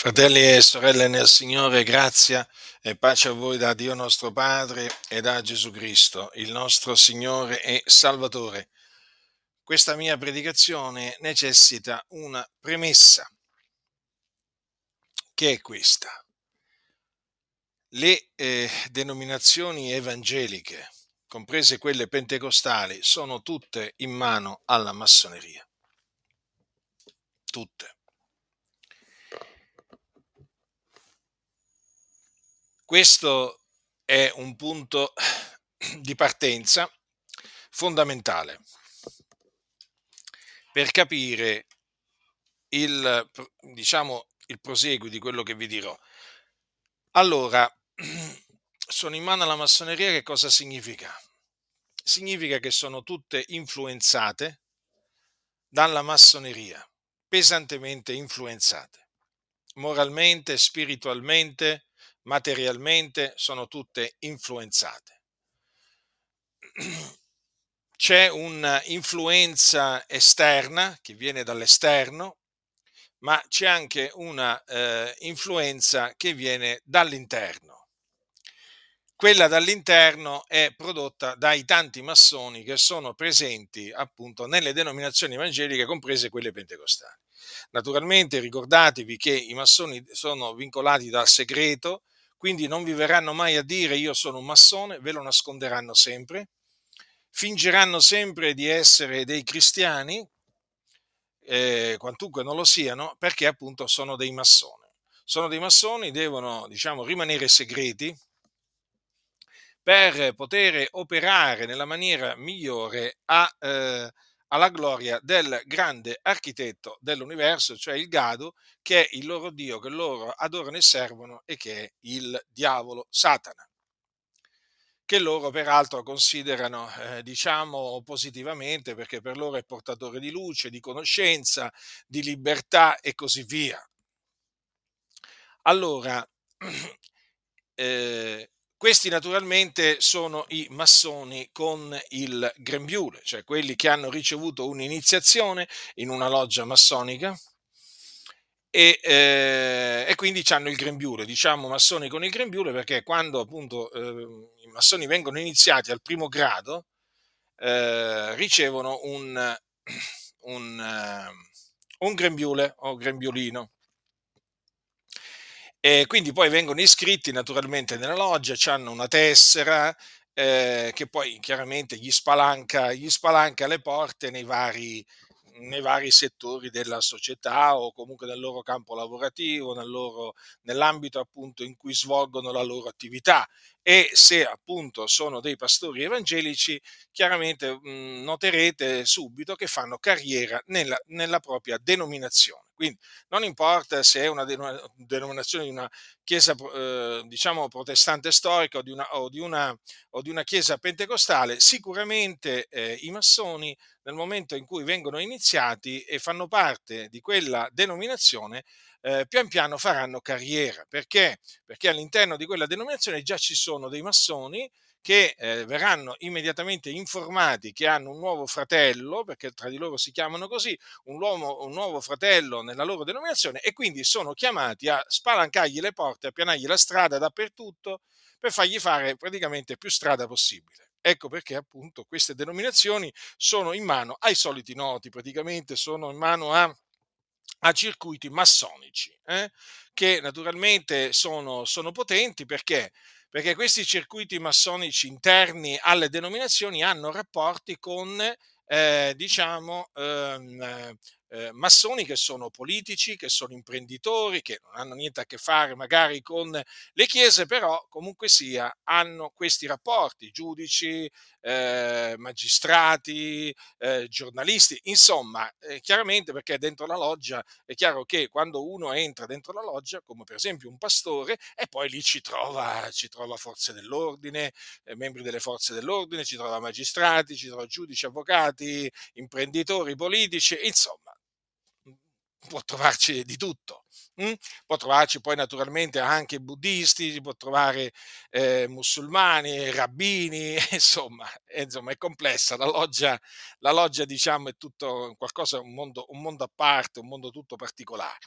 Fratelli e sorelle nel Signore, grazia e pace a voi da Dio nostro Padre e da Gesù Cristo, il nostro Signore e Salvatore. Questa mia predicazione necessita una premessa, che è questa. Le eh, denominazioni evangeliche, comprese quelle pentecostali, sono tutte in mano alla massoneria. Tutte. Questo è un punto di partenza fondamentale per capire il, diciamo, il proseguo di quello che vi dirò. Allora, sono in mano alla massoneria, che cosa significa? Significa che sono tutte influenzate dalla massoneria, pesantemente influenzate, moralmente, spiritualmente, materialmente sono tutte influenzate. C'è un'influenza esterna che viene dall'esterno, ma c'è anche una eh, influenza che viene dall'interno. Quella dall'interno è prodotta dai tanti massoni che sono presenti appunto nelle denominazioni evangeliche, comprese quelle pentecostali. Naturalmente ricordatevi che i massoni sono vincolati dal segreto, quindi non vi verranno mai a dire io sono un massone, ve lo nasconderanno sempre, fingeranno sempre di essere dei cristiani, eh, quantunque non lo siano, perché appunto sono dei massoni. Sono dei massoni, devono diciamo rimanere segreti per poter operare nella maniera migliore a, eh, alla gloria del grande architetto dell'universo, cioè il Gado, che è il loro Dio che loro adorano e servono e che è il diavolo Satana che loro peraltro considerano, eh, diciamo, positivamente, perché per loro è portatore di luce, di conoscenza, di libertà e così via. Allora, eh, questi naturalmente sono i massoni con il grembiule, cioè quelli che hanno ricevuto un'iniziazione in una loggia massonica e, eh, e quindi hanno il grembiule, diciamo massoni con il grembiule perché quando appunto eh, i massoni vengono iniziati al primo grado eh, ricevono un, un, eh, un grembiule o grembiulino e quindi poi vengono iscritti naturalmente nella loggia, hanno una tessera eh, che poi chiaramente gli spalanca, gli spalanca le porte nei vari, nei vari settori della società o comunque nel loro campo lavorativo, nel loro, nell'ambito appunto in cui svolgono la loro attività e se appunto sono dei pastori evangelici, chiaramente mh, noterete subito che fanno carriera nella, nella propria denominazione. Quindi non importa se è una denominazione di una chiesa, eh, diciamo, protestante storica o di una, o di una, o di una chiesa pentecostale, sicuramente eh, i massoni nel momento in cui vengono iniziati e fanno parte di quella denominazione, eh, pian piano faranno carriera. Perché? Perché all'interno di quella denominazione già ci sono dei massoni che eh, verranno immediatamente informati che hanno un nuovo fratello, perché tra di loro si chiamano così, un, uomo, un nuovo fratello nella loro denominazione e quindi sono chiamati a spalancargli le porte, a pianargli la strada dappertutto per fargli fare praticamente più strada possibile. Ecco perché appunto queste denominazioni sono in mano ai soliti noti, praticamente sono in mano a, a circuiti massonici, eh, che naturalmente sono, sono potenti perché perché questi circuiti massonici interni alle denominazioni hanno rapporti con, eh, diciamo, ehm, eh, massoni che sono politici, che sono imprenditori, che non hanno niente a che fare magari con le chiese, però comunque sia hanno questi rapporti, giudici, eh, magistrati, eh, giornalisti, insomma, eh, chiaramente perché dentro la loggia è chiaro che quando uno entra dentro la loggia, come per esempio un pastore, e poi lì ci trova, ci trova forze dell'ordine, eh, membri delle forze dell'ordine, ci trova magistrati, ci trova giudici, avvocati, imprenditori politici, insomma, può trovarci di tutto. Mm? Può trovarci poi naturalmente anche buddisti, può trovare eh, musulmani, rabbini, insomma, insomma, è complessa. La loggia, la loggia, diciamo, è tutto qualcosa, un mondo, un mondo a parte, un mondo tutto particolare.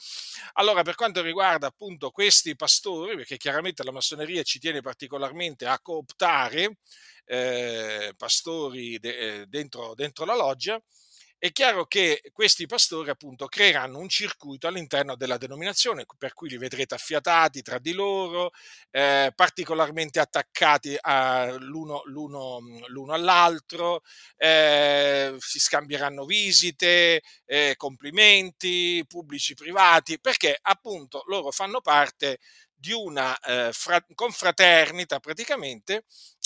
Allora, per quanto riguarda appunto questi pastori, perché chiaramente la massoneria ci tiene particolarmente a cooptare eh, pastori de- dentro, dentro la loggia, è chiaro che questi pastori appunto creeranno un circuito all'interno della denominazione, per cui li vedrete affiatati tra di loro, eh, particolarmente attaccati l'uno, l'uno, l'uno, all'altro, eh, si scambieranno visite, eh, complimenti pubblici, privati, perché appunto loro fanno parte di una eh, fra- confraternita praticamente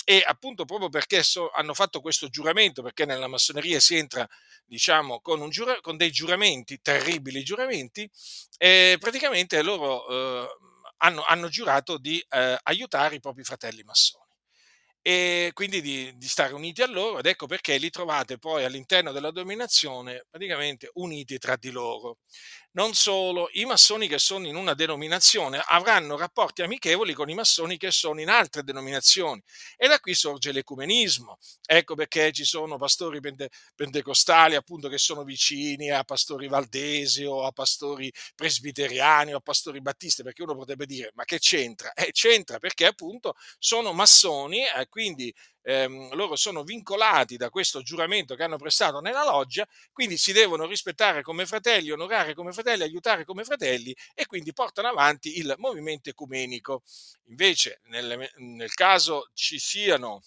e appunto proprio perché so, hanno fatto questo giuramento, perché nella massoneria si entra diciamo con, giura, con dei giuramenti, terribili giuramenti, eh, praticamente loro eh, hanno, hanno, giurato di eh, aiutare i propri fratelli massoni e quindi di, di, stare uniti a loro ed ecco perché li trovate poi all'interno della dominazione praticamente uniti tra di loro. Non solo, i massoni che sono in una denominazione avranno rapporti amichevoli con i massoni che sono in altre denominazioni e da qui sorge l'ecumenismo. Ecco perché ci sono pastori pente, pentecostali appunto che sono vicini a pastori valdesi o a pastori presbiteriani o a pastori battisti, perché uno potrebbe dire ma che c'entra? Eh, c'entra perché appunto sono massoni, eh, quindi ehm, loro sono vincolati da questo giuramento che hanno prestato nella loggia, quindi si devono rispettare come fratelli, onorare come fratelli, aiutare come fratelli e quindi portano avanti il movimento ecumenico. Invece nel, nel caso ci siano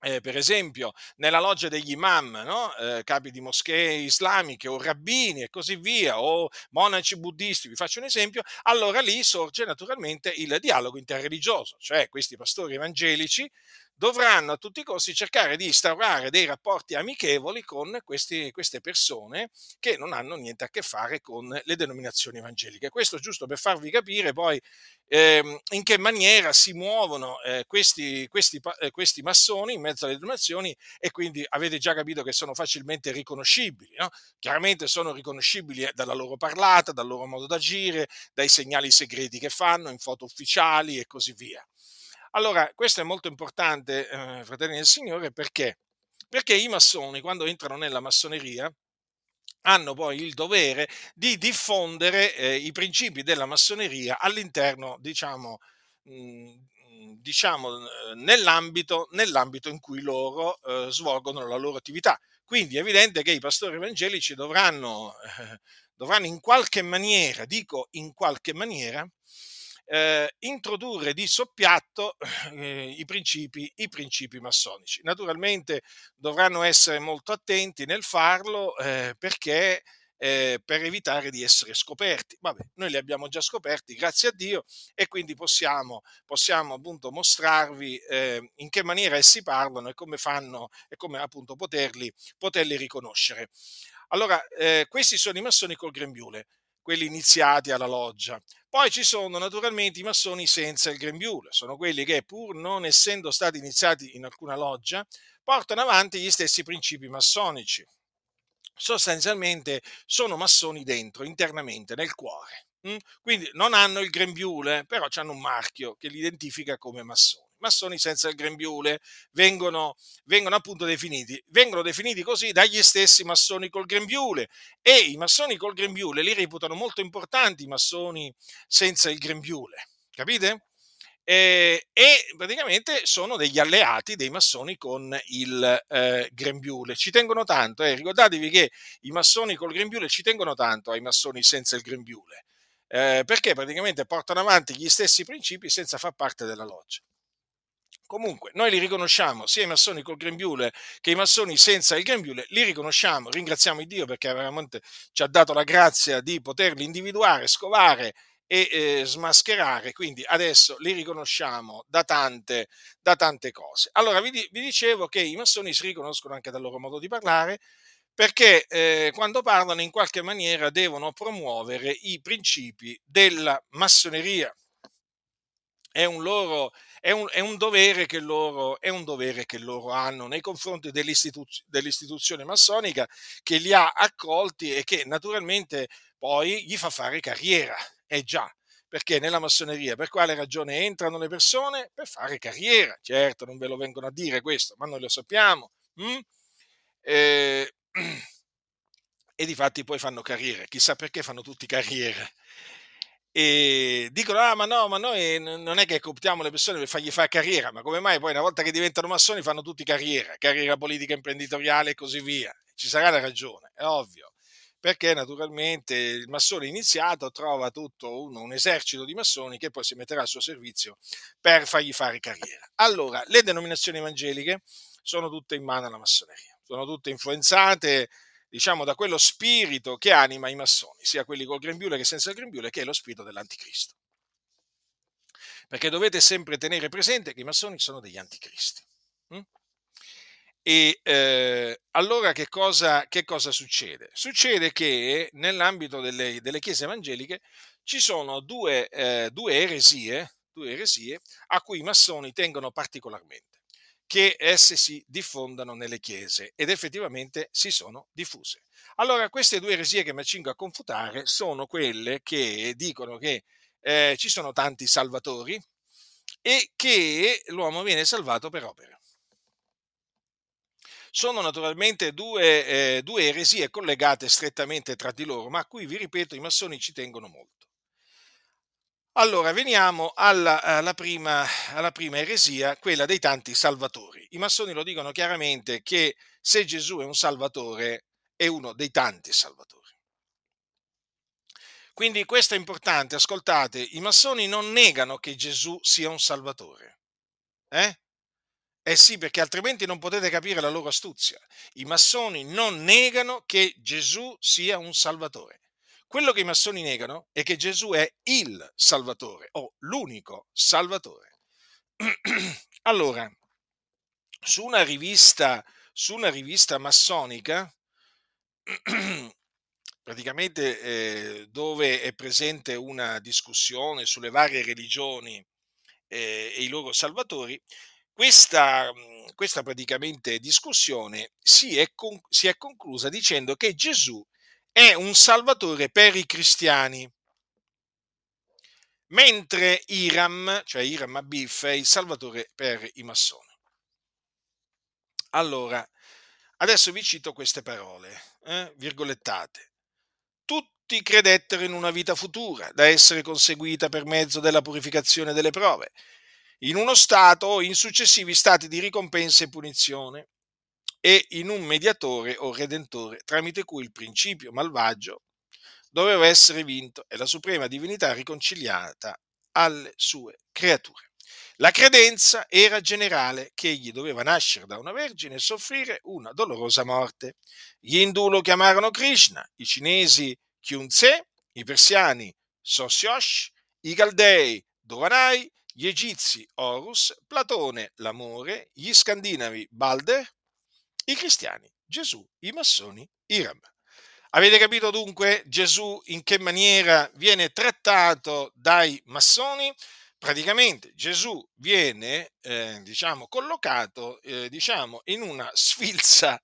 eh, per esempio nella loggia degli imam, no? eh, capi di moschee islamiche o rabbini e così via, o monaci buddisti, vi faccio un esempio, allora lì sorge naturalmente il dialogo interreligioso, cioè questi pastori evangelici dovranno a tutti i costi cercare di instaurare dei rapporti amichevoli con questi, queste persone che non hanno niente a che fare con le denominazioni evangeliche. Questo giusto per farvi capire poi eh, in che maniera si muovono eh, questi, questi, eh, questi, massoni in mezzo alle denominazioni e quindi avete già capito che sono facilmente riconoscibili. No? Chiaramente sono riconoscibili eh, dalla loro parlata, dal loro modo d'agire, dai segnali segreti che fanno in foto ufficiali e così via. Allora, questo è molto importante, eh, fratelli del Signore, perché? Perché i massoni, quando entrano nella massoneria, hanno poi il dovere di diffondere eh, i principi della massoneria all'interno, diciamo, mh, mm, diciamo nell'ambito, nell'ambito, in cui loro eh, svolgono la loro attività. Quindi è evidente che i pastori evangelici dovranno, eh, dovranno in qualche maniera, dico in qualche maniera, eh, introdurre di soppiatto eh, i, principi, i, principi, massonici. Naturalmente dovranno essere molto attenti nel farlo eh, perché eh, per evitare di essere scoperti. Vabbè, noi li abbiamo già scoperti, grazie a Dio, e quindi possiamo, possiamo appunto mostrarvi eh, in che maniera essi parlano e come fanno e come appunto poterli, poterli riconoscere. Allora, eh, questi sono i massoni col grembiule quelli iniziati alla loggia. Poi ci sono naturalmente i massoni senza il grembiule, sono quelli che pur non essendo stati iniziati in alcuna loggia, portano avanti gli stessi principi massonici. Sostanzialmente sono massoni dentro, internamente, nel cuore. Mm? Quindi non hanno il grembiule, però hanno un marchio che li identifica come massoni massoni senza il grembiule vengono, vengono appunto definiti. Vengono definiti così dagli stessi massoni col grembiule e i massoni col grembiule li reputano molto importanti i massoni senza il grembiule. Capite? E, e, praticamente sono degli alleati dei massoni con il eh, grembiule. Ci tengono tanto, eh. ricordatevi che i massoni col grembiule ci tengono tanto ai massoni senza il grembiule, eh, perché praticamente portano avanti gli stessi principi senza far parte della loggia. Comunque, noi li riconosciamo, sia i massoni col grembiule che i massoni senza il grembiule, li riconosciamo, ringraziamo Dio perché veramente ci ha dato la grazia di poterli individuare, scovare e eh, smascherare, quindi adesso li riconosciamo da tante, da tante cose. Allora, vi, vi, dicevo che i massoni si riconoscono anche dal loro modo di parlare, perché eh, quando parlano in qualche maniera devono promuovere i principi della massoneria. È un loro è un, è un, dovere, che loro, un dovere che loro hanno nei confronti dell'istituz- dell'istituzione massonica che li ha accolti e che naturalmente poi gli fa fare carriera. Eh già, perché nella massoneria per quale ragione entrano le persone? Per fare carriera. Certo, non ve lo vengono a dire questo, ma noi lo sappiamo. Mm? Eh, e di fatti poi fanno carriera. Chissà perché fanno tutti carriera. E dicono, ah ma no, ma noi non è che cooptiamo le persone per fargli fare carriera, ma come mai poi una volta che diventano massoni fanno tutti carriera, carriera politica, imprenditoriale e così via. Ci sarà la ragione, è ovvio perché naturalmente il massone iniziato trova tutto un, un, esercito di massoni che poi si metterà al suo servizio per fargli fare carriera. Allora, le denominazioni evangeliche sono tutte in mano alla massoneria, sono tutte influenzate diciamo da quello spirito che anima i massoni, sia quelli col grembiule che senza il grembiule, che è lo spirito dell'anticristo. Perché dovete sempre tenere presente che i massoni sono degli anticristi. Hm? E eh, allora che cosa, che cosa, succede? Succede che nell'ambito delle, delle chiese evangeliche ci sono due, eh, due, eresie, due eresie a cui i massoni tengono particolarmente, che esse si diffondano nelle chiese ed effettivamente si sono diffuse. Allora queste due eresie che mi accingo a confutare sono quelle che dicono che eh, ci sono tanti salvatori e che l'uomo viene salvato per opera sono naturalmente due, eh, due eresie collegate strettamente tra di loro, ma a cui, vi ripeto, i massoni ci tengono molto. Allora, veniamo alla, alla, prima, alla, prima, eresia, quella dei tanti salvatori. I massoni lo dicono chiaramente che se Gesù è un salvatore, è uno dei tanti salvatori. Quindi questo è importante, ascoltate, i massoni non negano che Gesù sia un salvatore. Eh? Eh sì, perché altrimenti non potete capire la loro astuzia. I massoni non negano che Gesù sia un salvatore. Quello che i massoni negano è che Gesù è il salvatore o l'unico salvatore. allora, su una rivista, su una rivista massonica, praticamente eh, dove è presente una discussione sulle varie religioni eh, e i loro salvatori, questa, questa praticamente discussione si è, con, si è conclusa dicendo che Gesù è un salvatore per i cristiani, mentre Iram, cioè Iram Abif, è il salvatore per i massoni. Allora, adesso vi cito queste parole, eh, virgolettate. Tutti credettero in una vita futura, da essere conseguita per mezzo della purificazione delle prove, in uno stato o in successivi stati di ricompensa e punizione e in un mediatore o redentore tramite cui il principio malvagio doveva essere vinto e la suprema divinità riconciliata alle sue creature. La credenza era generale che egli doveva nascere da una vergine e soffrire una dolorosa morte. Gli indù lo chiamarono Krishna, i cinesi Kyunze, i persiani Sosiosh, i caldei Dovanai, gli egizi Horus, Platone l'amore, gli scandinavi Balder, i cristiani Gesù, i massoni Iram. Avete capito dunque Gesù in che maniera viene trattato dai massoni? Praticamente Gesù viene, eh, diciamo, collocato, eh, diciamo, in una sfilza,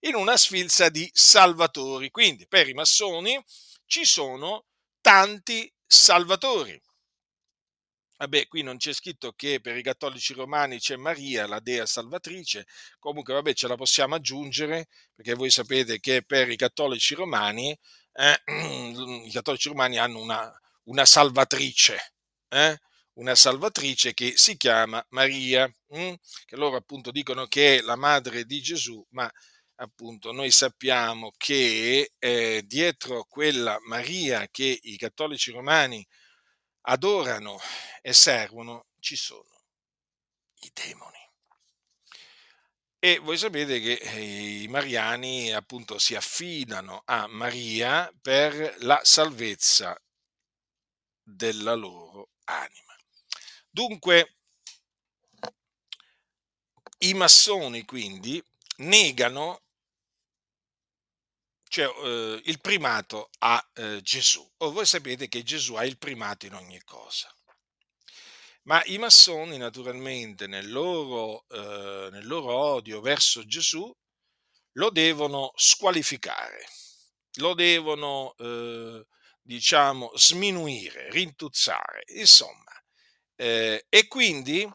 in una sfilza di salvatori. Quindi per i massoni ci sono tanti salvatori. Vabbè, qui non c'è scritto che per i cattolici romani c'è Maria, la dea salvatrice, comunque vabbè ce la possiamo aggiungere perché voi sapete che per i cattolici romani, eh, i cattolici romani hanno una, una salvatrice, eh? una salvatrice che si chiama Maria, hm? che loro appunto dicono che è la madre di Gesù, ma appunto noi sappiamo che eh, dietro quella Maria che i cattolici romani adorano e servono ci sono i demoni. E voi sapete che eh, i mariani appunto si affidano a Maria per la salvezza della loro anima. Dunque, i massoni quindi negano cioè eh, il primato a eh, Gesù. O voi sapete che Gesù ha il primato in ogni cosa. Ma i massoni, naturalmente, nel loro, eh, nel loro odio verso Gesù, lo devono squalificare, lo devono, diciamo, sminuire, rintuzzare, insomma. Eh, e quindi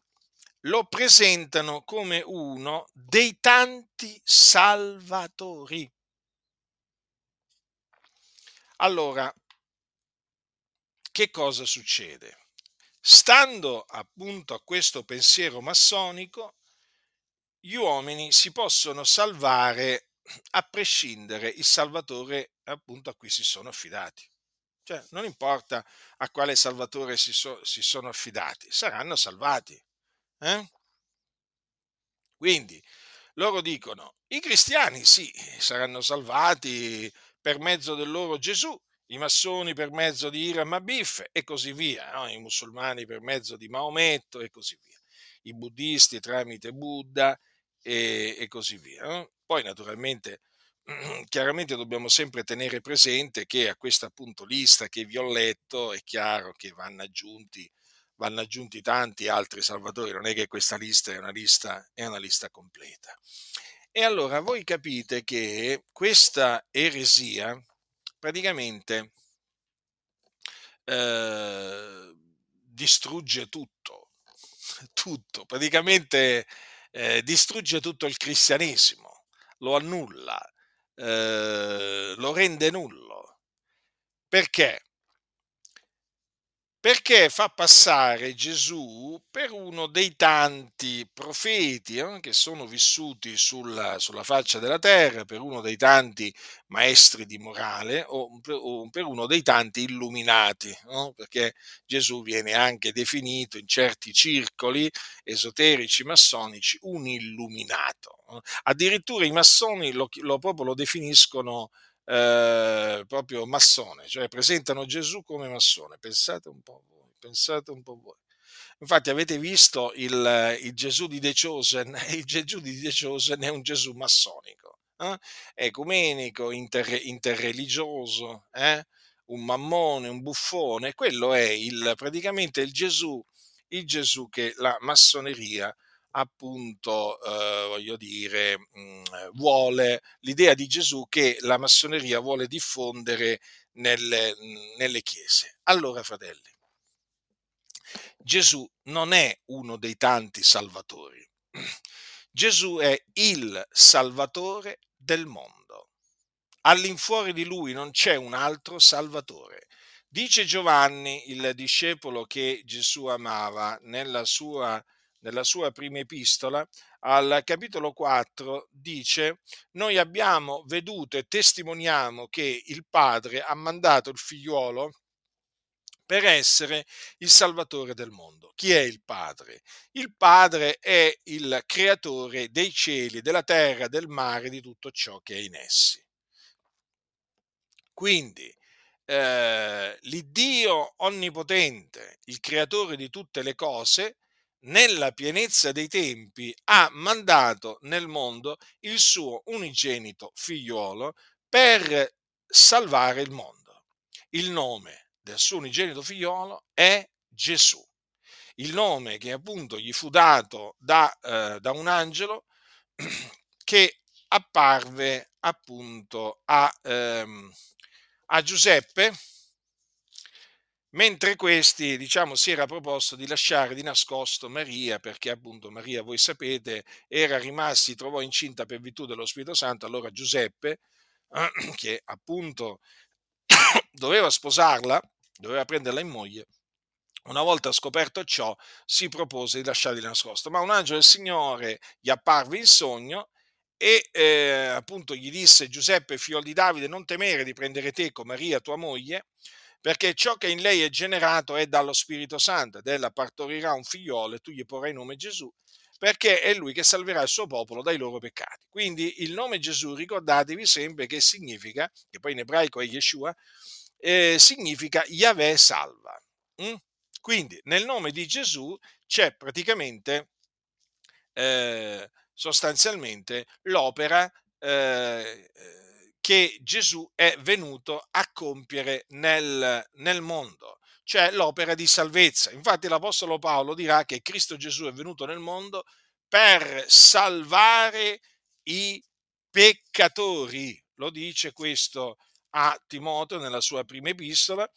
lo presentano come uno dei tanti salvatori. Allora, che cosa succede? Stando appunto a questo pensiero massonico, gli uomini si possono salvare a prescindere il Salvatore appunto a cui si sono affidati. Cioè, non importa a quale Salvatore si, so, si sono affidati, saranno salvati. Eh? Quindi loro dicono, i cristiani sì, saranno salvati per mezzo del loro Gesù, i massoni per mezzo di Iram Abif e così via, no? i musulmani per mezzo di Maometto e così via, i buddisti tramite Buddha e, e così via. No? Poi naturalmente, chiaramente dobbiamo sempre tenere presente che a questa appunto lista che vi ho letto è chiaro che vanno aggiunti, vanno aggiunti tanti altri salvatori, non è che questa lista è una lista, è una lista completa. E allora voi capite che questa eresia praticamente eh, distrugge tutto, tutto, praticamente eh, distrugge tutto il cristianesimo, lo annulla, eh, lo rende nullo. Perché? Perché fa passare Gesù per uno dei tanti profeti eh, che sono vissuti sulla, sulla, faccia della terra, per uno dei tanti maestri di morale o o per uno dei tanti illuminati, no? perché Gesù viene anche definito in certi circoli esoterici massonici un illuminato. Addirittura i massoni lo, lo, proprio lo definiscono eh, proprio massone, cioè presentano Gesù come massone. Pensate un po' voi, pensate un po' voi. Infatti avete visto il, il Gesù di De Chosen, il Gesù di De Chosen è un Gesù massonico, eh? ecumenico, inter, interreligioso, eh? un mammone, un buffone, quello è il, praticamente il Gesù, il Gesù che la massoneria appunto, eh, voglio dire, mh, mm, vuole l'idea di Gesù che la massoneria vuole diffondere nelle, nelle chiese. Allora, fratelli, Gesù non è uno dei tanti salvatori. Gesù è il salvatore del mondo. All'infuori di lui non c'è un altro salvatore. Dice Giovanni, il discepolo che Gesù amava nella sua nella sua prima epistola, al capitolo 4, dice, noi abbiamo veduto e testimoniamo che il Padre ha mandato il figliuolo per essere il Salvatore del mondo. Chi è il Padre? Il Padre è il creatore dei cieli, della terra, del mare, di tutto ciò che è in essi. Quindi eh, l'Iddio onnipotente, il creatore di tutte le cose, nella pienezza dei tempi, ha mandato nel mondo il suo unigenito figliuolo per salvare il mondo. Il nome del suo unigenito figliuolo è Gesù. Il nome che appunto gli fu dato da, eh, da un angelo che apparve appunto a, ehm, a Giuseppe mentre questi, diciamo, si era proposto di lasciare di nascosto Maria, perché appunto Maria, voi sapete, era rimasta, si trovò incinta per virtù dello Spirito Santo, allora Giuseppe, che appunto doveva sposarla, doveva prenderla in moglie, una volta scoperto ciò, si propose di lasciare di nascosto, ma un angelo del Signore gli apparve in sogno e eh, appunto gli disse Giuseppe, figlio di Davide, non temere di prendere te con Maria, tua moglie, perché ciò che in lei è generato è dallo Spirito Santo ed ella partorirà un figliolo e tu gli porrai nome Gesù, perché è lui che salverà il suo popolo dai loro peccati. Quindi il nome Gesù, ricordatevi sempre che significa, che poi in ebraico è Yeshua, eh, significa Yahweh salva. Mm? Quindi nel nome di Gesù c'è praticamente, eh, sostanzialmente, l'opera eh, che Gesù è venuto a compiere nel, nel mondo, cioè l'opera di salvezza. Infatti l'Apostolo Paolo dirà che Cristo Gesù è venuto nel mondo per salvare i peccatori. Lo dice questo a Timoteo nella sua prima epistola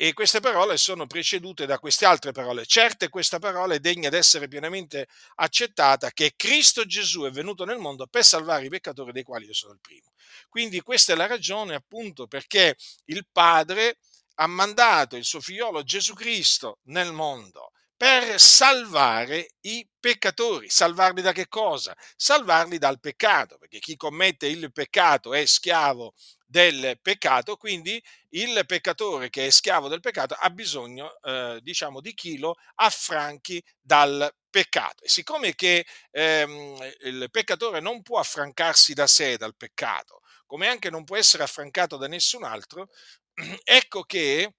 e queste parole sono precedute da queste altre parole. Certe questa parola è degna di essere pienamente accettata che Cristo Gesù è venuto nel mondo per salvare i peccatori dei quali io sono il primo. Quindi questa è la ragione appunto perché il Padre ha mandato il suo figliolo Gesù Cristo nel mondo per salvare i peccatori. Salvarli da che cosa? Salvarli dal peccato, perché chi commette il peccato è schiavo del peccato, quindi il peccatore che è schiavo del peccato ha bisogno, eh, diciamo, di chi lo affranchi dal peccato. E siccome che ehm, il peccatore non può affrancarsi da sé dal peccato, come anche non può essere affrancato da nessun altro, ecco che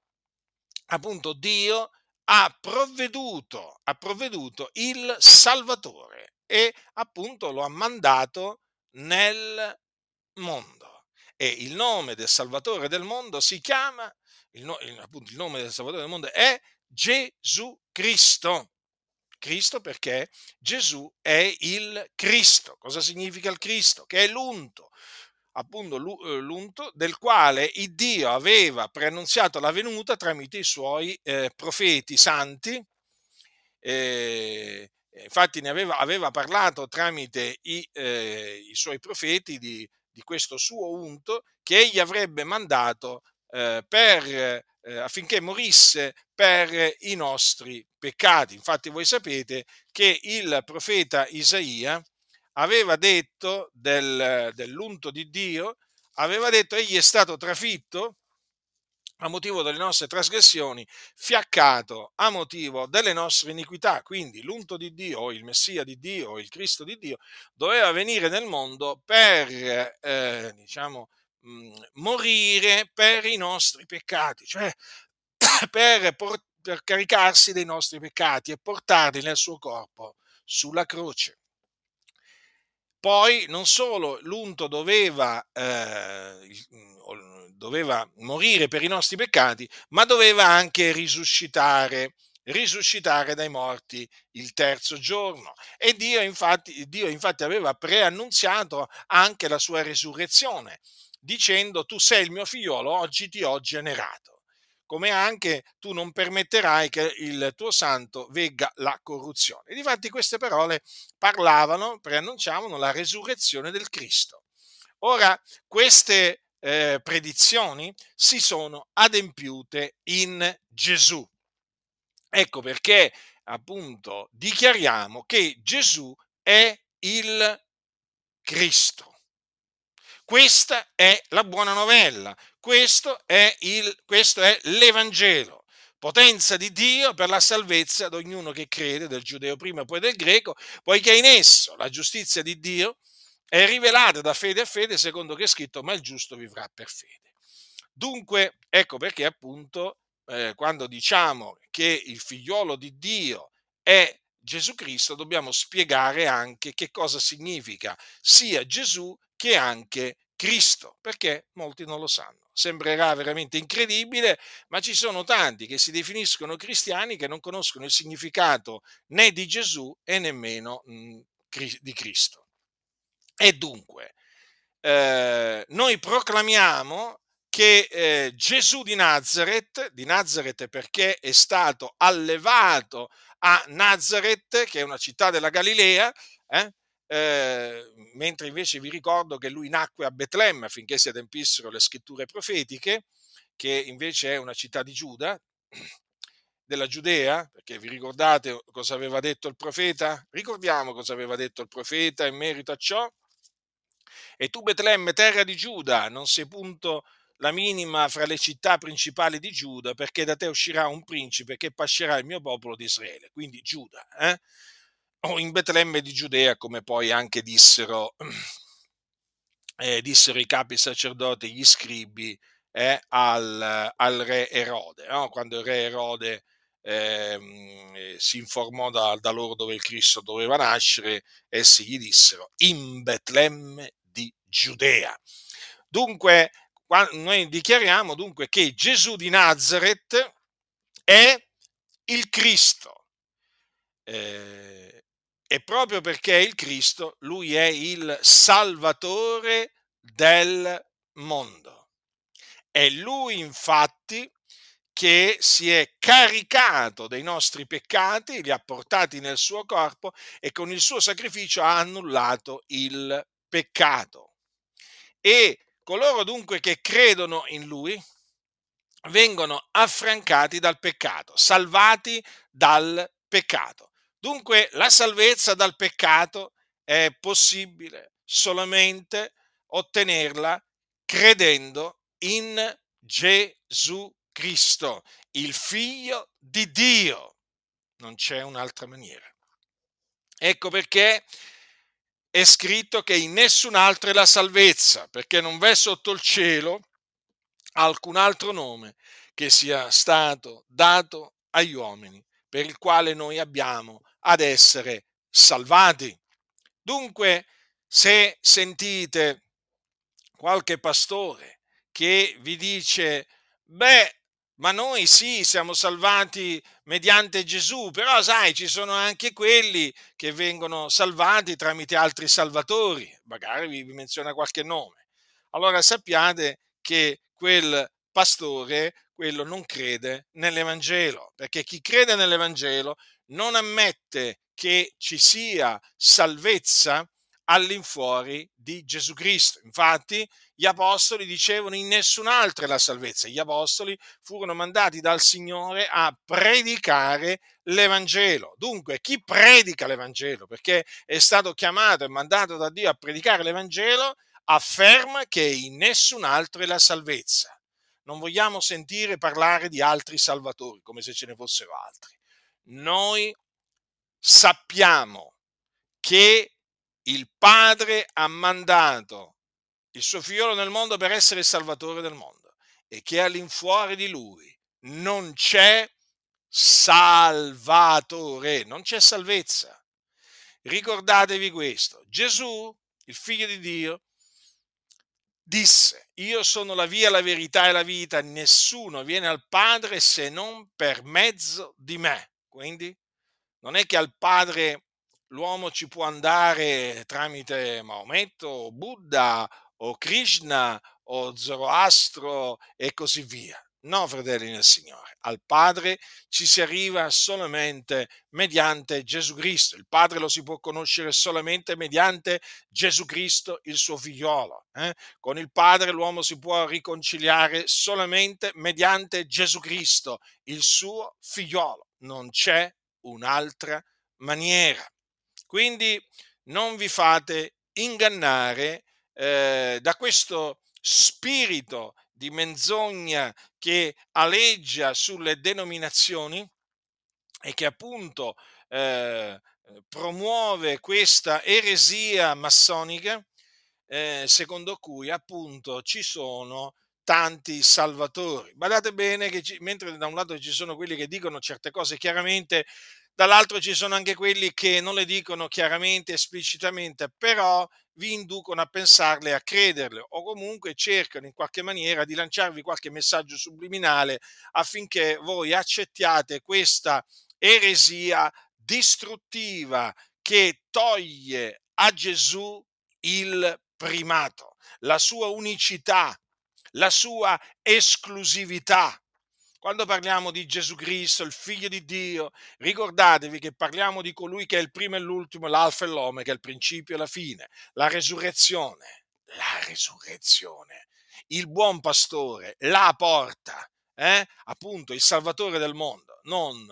appunto Dio ha provveduto, ha provveduto il Salvatore e appunto lo ha mandato nel mondo. E il nome del Salvatore del mondo si chiama, il, no, il, appunto il nome del Salvatore del mondo è Gesù Cristo. Cristo perché Gesù è il Cristo. Cosa significa il Cristo? Che è l'unto, appunto eh, l'unto del quale il Dio aveva preannunziato la venuta tramite i suoi eh, profeti santi. Eh, infatti ne aveva, aveva, parlato tramite i, eh, i suoi profeti di, di, questo suo unto che egli avrebbe mandato eh, per, eh, affinché morisse per i nostri peccati. Infatti voi sapete che il profeta Isaia aveva detto del, dell'unto di Dio, aveva detto egli è stato trafitto a motivo delle nostre trasgressioni, fiaccato a motivo delle nostre iniquità. Quindi l'unto di Dio, il Messia di Dio, il Cristo di Dio, doveva venire nel mondo per, eh, diciamo, mh, mm, morire per i nostri peccati, cioè per, per caricarsi dei nostri peccati e portarli nel suo corpo sulla croce. Poi non solo l'unto doveva, eh, doveva morire per i nostri peccati, ma doveva anche risuscitare, risuscitare dai morti il terzo giorno. E Dio infatti, Dio infatti aveva preannunziato anche la sua resurrezione, dicendo tu sei il mio figliolo, oggi ti ho generato come anche tu non permetterai che il tuo santo vegga la corruzione. E difatti queste parole parlavano, preannunciavano la resurrezione del Cristo. Ora, queste eh, predizioni si sono adempiute in Gesù. Ecco perché appunto dichiariamo che Gesù è il Cristo. Questa è la buona novella, questo è, il, questo è l'Evangelo, potenza di Dio per la salvezza di ognuno che crede, del giudeo prima e poi del greco, poiché in esso la giustizia di Dio è rivelata da fede a fede, secondo che è scritto, ma il giusto vivrà per fede. Dunque, ecco perché appunto eh, quando diciamo che il figliolo di Dio è Gesù Cristo, dobbiamo spiegare anche che cosa significa sia Gesù che anche Cristo, perché molti non lo sanno. Sembrerà veramente incredibile, ma ci sono tanti che si definiscono cristiani che non conoscono il significato né di Gesù e nemmeno mh, di Cristo. E dunque, eh, noi proclamiamo che eh, Gesù di Nazareth, di Nazareth perché è stato allevato a Nazareth, che è una città della Galilea, eh, eh, mentre invece vi ricordo che lui nacque a Betlemme affinché si adempissero le scritture profetiche, che invece è una città di Giuda, della Giudea, perché vi ricordate cosa aveva detto il profeta? Ricordiamo cosa aveva detto il profeta in merito a ciò. E tu Betlemme, terra di Giuda, non sei punto la minima fra le città principali di Giuda, perché da te uscirà un principe che pascerà il mio popolo di Israele, quindi Giuda. Eh? O in Betlemme di Giudea, come poi anche dissero, eh, dissero i capi sacerdoti, gli scribi, eh, al, al, re Erode, no? quando il re Erode ehm, eh, si informò da, da, loro dove il Cristo doveva nascere, essi gli dissero in Betlemme di Giudea. Dunque, noi dichiariamo dunque che Gesù di Nazareth è il Cristo. Eh, e proprio perché è il Cristo, lui è il Salvatore del mondo. È Lui infatti che si è caricato dei nostri peccati, li ha portati nel suo corpo e con il suo sacrificio ha annullato il peccato. E coloro dunque che credono in Lui vengono affrancati dal peccato, salvati dal peccato. Dunque la salvezza dal peccato è possibile solamente ottenerla credendo in Gesù Cristo, il figlio di Dio. Non c'è un'altra maniera. Ecco perché è scritto che in nessun altro è la salvezza, perché non v'è sotto il cielo alcun altro nome che sia stato dato agli uomini per il quale noi abbiamo ad essere salvati. Dunque, se sentite qualche pastore che vi dice, beh, ma noi sì, siamo salvati mediante Gesù, però sai, ci sono anche quelli che vengono salvati tramite altri salvatori, magari vi, menziona qualche nome. Allora sappiate che quel pastore, quello non crede nell'Evangelo, perché chi crede nell'Evangelo non ammette che ci sia salvezza all'infuori di Gesù Cristo. Infatti gli apostoli dicevano in nessun altro è la salvezza. Gli apostoli furono mandati dal Signore a predicare l'Evangelo. Dunque, chi predica l'Evangelo, perché è stato chiamato e mandato da Dio a predicare l'Evangelo, afferma che in nessun altro è la salvezza. Non vogliamo sentire parlare di altri salvatori, come se ce ne fossero altri. Noi sappiamo che il Padre ha mandato il suo figliolo nel mondo per essere il salvatore del mondo e che all'infuori di lui non c'è salvatore, non c'è salvezza. Ricordatevi questo, Gesù, il figlio di Dio, disse, io sono la via, la verità e la vita, nessuno viene al Padre se non per mezzo di me. Quindi non è che al Padre l'uomo ci può andare tramite Maometto, Buddha o Krishna o Zoroastro e così via. No, fratelli nel Signore, al Padre ci si arriva solamente mediante Gesù Cristo. Il Padre lo si può conoscere solamente mediante Gesù Cristo, il suo figliolo. Eh? Con il Padre l'uomo si può riconciliare solamente mediante Gesù Cristo, il suo figliolo. Non c'è un'altra maniera. Quindi non vi fate ingannare eh, da questo spirito di menzogna che aleggia sulle denominazioni e che appunto eh, promuove questa eresia massonica eh, secondo cui appunto ci sono tanti salvatori. Badate bene che ci, mentre da un lato ci sono quelli che dicono certe cose chiaramente, dall'altro ci sono anche quelli che non le dicono chiaramente, esplicitamente, però vi inducono a pensarle, a crederle o comunque cercano in qualche maniera di lanciarvi qualche messaggio subliminale affinché voi accettiate questa eresia distruttiva che toglie a Gesù il primato, la sua unicità, la sua esclusività. Quando parliamo di Gesù Cristo, il figlio di Dio, ricordatevi che parliamo di colui che è il primo e l'ultimo, l'alfa e l'omega, il principio e la fine, la resurrezione, la resurrezione, il buon pastore, la porta, eh? appunto il salvatore del mondo, non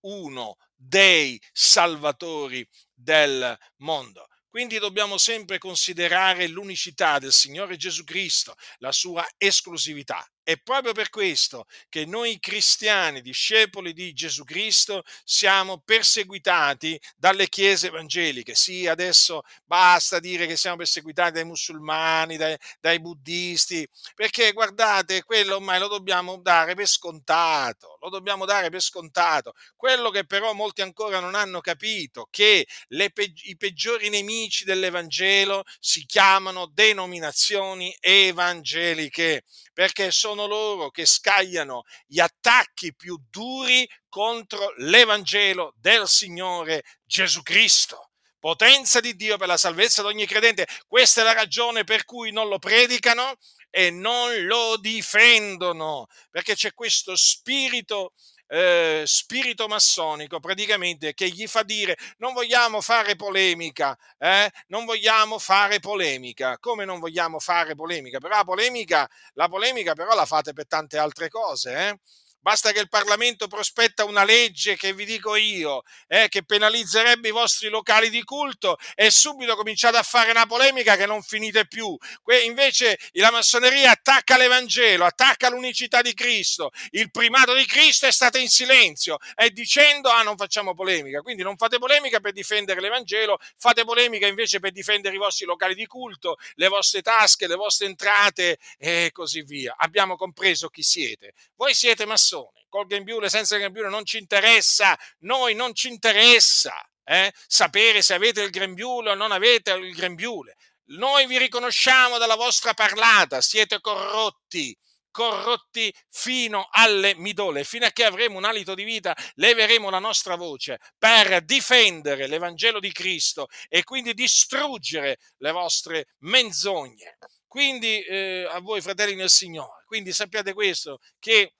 uno dei salvatori del mondo. Quindi dobbiamo sempre considerare l'unicità del Signore Gesù Cristo, la sua esclusività. È proprio per questo che noi cristiani, discepoli di Gesù Cristo, siamo perseguitati dalle chiese evangeliche. Sì, adesso basta dire che siamo perseguitati dai musulmani, dai, dai buddisti, perché guardate, quello ormai lo dobbiamo dare per scontato, lo dobbiamo dare per scontato. Quello che però molti ancora non hanno capito, che le, i peggiori nemici dell'Evangelo si chiamano denominazioni evangeliche perché sono loro che scagliano gli attacchi più duri contro l'Evangelo del Signore Gesù Cristo. Potenza di Dio per la salvezza di ogni credente. Questa è la ragione per cui non lo predicano e non lo difendono, perché c'è questo spirito eh, spirito massonico praticamente che gli fa dire non vogliamo fare polemica, eh? non vogliamo fare polemica, come non vogliamo fare polemica? Però la polemica, la polemica però la fate per tante altre cose, eh? Basta che il Parlamento prospetta una legge che vi dico io, eh, che penalizzerebbe i vostri locali di culto e subito cominciate a fare una polemica che non finite più. Que- invece la massoneria attacca l'Evangelo, attacca l'unicità di Cristo, il primato di Cristo è stato in silenzio e dicendo ah non facciamo polemica. Quindi non fate polemica per difendere l'Evangelo, fate polemica invece per difendere i vostri locali di culto, le vostre tasche, le vostre entrate e così via. Abbiamo compreso chi siete. Voi siete massoni col grembiule, senza grembiule, non ci interessa, noi non ci interessa eh, sapere se avete il grembiule o non avete il grembiule. Noi vi riconosciamo dalla vostra parlata, siete corrotti, corrotti fino alle midole, fino a che avremo un alito di vita, leveremo la nostra voce per difendere l'Evangelo di Cristo e quindi distruggere le vostre menzogne. Quindi eh, a voi fratelli nel Signore, quindi sappiate questo, che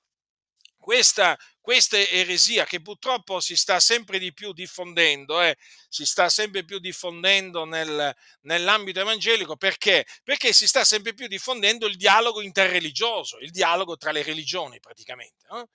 questa, questa eresia che purtroppo si sta sempre di più diffondendo, eh, si sta sempre più diffondendo nel, nell'ambito evangelico, perché? Perché si sta sempre più diffondendo il dialogo interreligioso, il dialogo tra le religioni praticamente, no?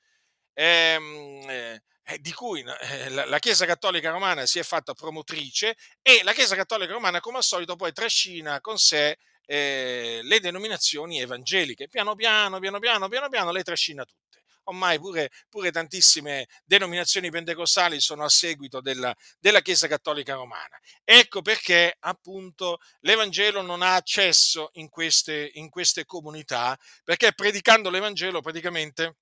Ehm, eh, di cui eh, la Chiesa Cattolica Romana si è fatta promotrice e la Chiesa Cattolica Romana, come al solito, poi trascina con sé eh, le denominazioni evangeliche. Piano piano, piano piano, piano piano, le trascina tutte ormai pure, pure tantissime denominazioni pentecostali sono a seguito della, della Chiesa Cattolica Romana. Ecco perché appunto l'Evangelo non ha accesso in queste, in queste comunità, perché predicando l'Evangelo praticamente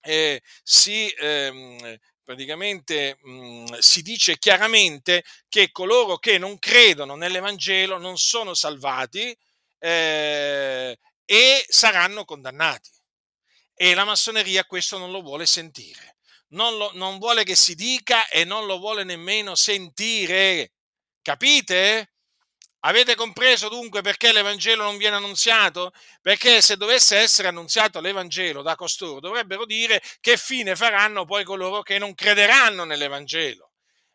eh, si... Ehm, praticamente mh, mm, si dice chiaramente che coloro che non credono nell'Evangelo non sono salvati eh, e saranno condannati. E la massoneria questo non lo vuole sentire. Non, lo, non vuole che si dica e non lo vuole nemmeno sentire. Capite? Avete compreso dunque perché l'Evangelo non viene annunziato? Perché se dovesse essere annunziato l'Evangelo da costoro, dovrebbero dire che fine faranno poi coloro che non crederanno nell'Evangelo.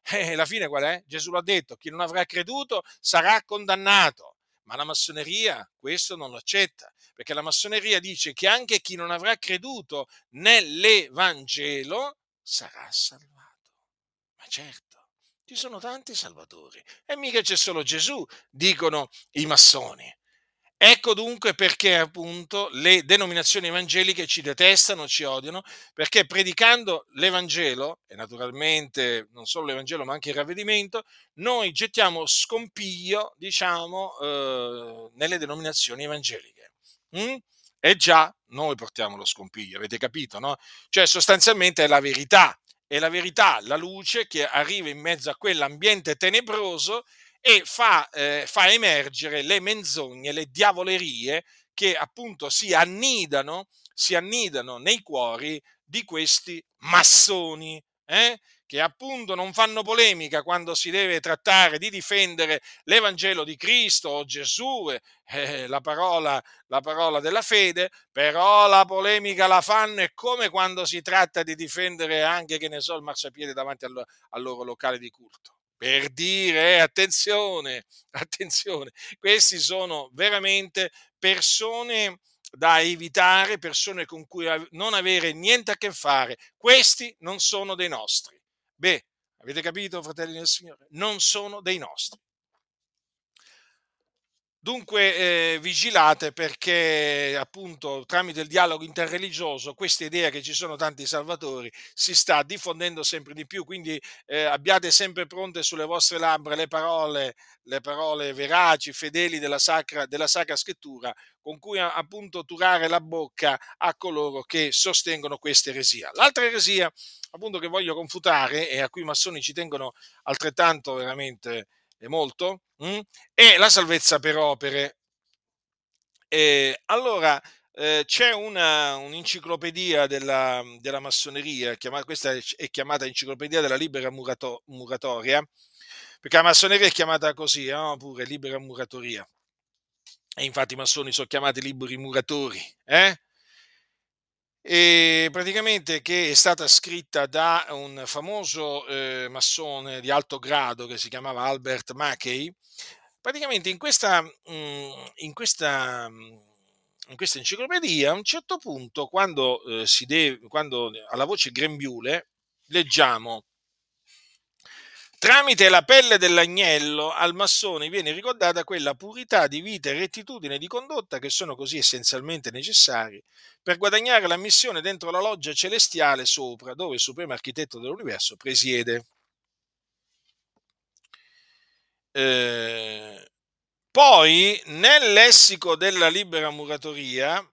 E la fine qual è? Gesù l'ha detto, chi non avrà creduto sarà condannato. Ma la massoneria questo non lo accetta, perché la massoneria dice che anche chi non avrà creduto nell'Evangelo sarà salvato. Ma certo, ci sono tanti salvatori e mica c'è solo Gesù, dicono i massoni. Ecco dunque perché appunto le denominazioni evangeliche ci detestano, ci odiano, perché predicando l'Evangelo, e naturalmente non solo l'Evangelo ma anche il ravvedimento, noi gettiamo scompiglio, diciamo, eh, nelle denominazioni evangeliche. Mm? E già noi portiamo lo scompiglio, avete capito, no? Cioè sostanzialmente è la verità, è la verità, la luce che arriva in mezzo a quell'ambiente tenebroso e fa, eh, fa emergere le menzogne, le diavolerie che appunto si annidano, si annidano nei cuori di questi massoni, eh? che appunto non fanno polemica quando si deve trattare di difendere l'Evangelo di Cristo o Gesù, eh, la, parola, la parola della fede, però la polemica la fanno e come quando si tratta di difendere anche, che ne so, il marciapiede davanti al, al loro locale di culto per dire, eh, attenzione, attenzione, questi sono veramente persone da evitare, persone con cui non avere niente a che fare. Questi non sono dei nostri. Beh, avete capito, fratelli del Signore? Non sono dei nostri. Dunque eh, vigilate perché appunto tramite il dialogo interreligioso questa idea che ci sono tanti salvatori si sta diffondendo sempre di più, quindi eh, abbiate sempre pronte sulle vostre labbra le parole, le parole veraci, fedeli della sacra, della sacra scrittura con cui appunto turare la bocca a coloro che sostengono questa eresia. L'altra eresia appunto che voglio confutare e a cui i massoni ci tengono altrettanto veramente e molto, mh? Mm? e la salvezza per opere. E allora eh, c'è una, un'enciclopedia della, della massoneria, chiamata, questa è chiamata Enciclopedia della Libera Murato, Muratoria, perché la massoneria è chiamata così, no? pure Libera Muratoria. e infatti i massoni sono chiamati liberi muratori, eh? E praticamente che è stata scritta da un famoso eh, massone di alto grado che si chiamava Albert Mackey. Praticamente in questa, mm, in questa, mm, in questa enciclopedia, a un certo punto, quando, eh, si deve, quando alla voce grembiule, leggiamo Tramite la pelle dell'agnello al massone viene ricordata quella purità di vita e rettitudine di condotta che sono così essenzialmente necessari per guadagnare la missione dentro la loggia celestiale sopra, dove il supremo architetto dell'universo presiede. Eh, poi nel lessico della libera muratoria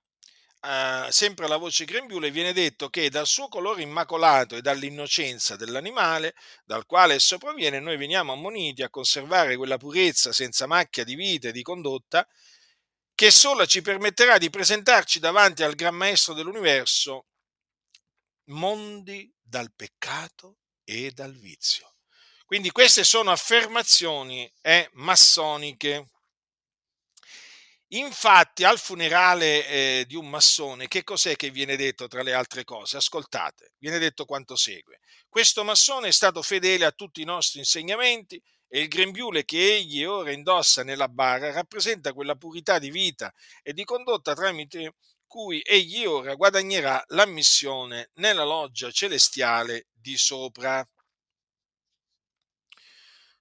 eh, sempre alla voce grembiule, viene detto che dal suo colore immacolato e dall'innocenza dell'animale, dal quale esso proviene, noi veniamo ammoniti a conservare quella purezza senza macchia di vita e di condotta, che sola ci permetterà di presentarci davanti al Gran Maestro dell'universo, mondi dal peccato e dal vizio. Quindi queste sono affermazioni eh, massoniche. Infatti al funerale eh, di un massone che cos'è che viene detto tra le altre cose? Ascoltate, viene detto quanto segue. Questo massone è stato fedele a tutti i nostri insegnamenti e il grembiule che egli ora indossa nella bara rappresenta quella purità di vita e di condotta tramite cui egli ora guadagnerà l'ammissione nella loggia celestiale di sopra.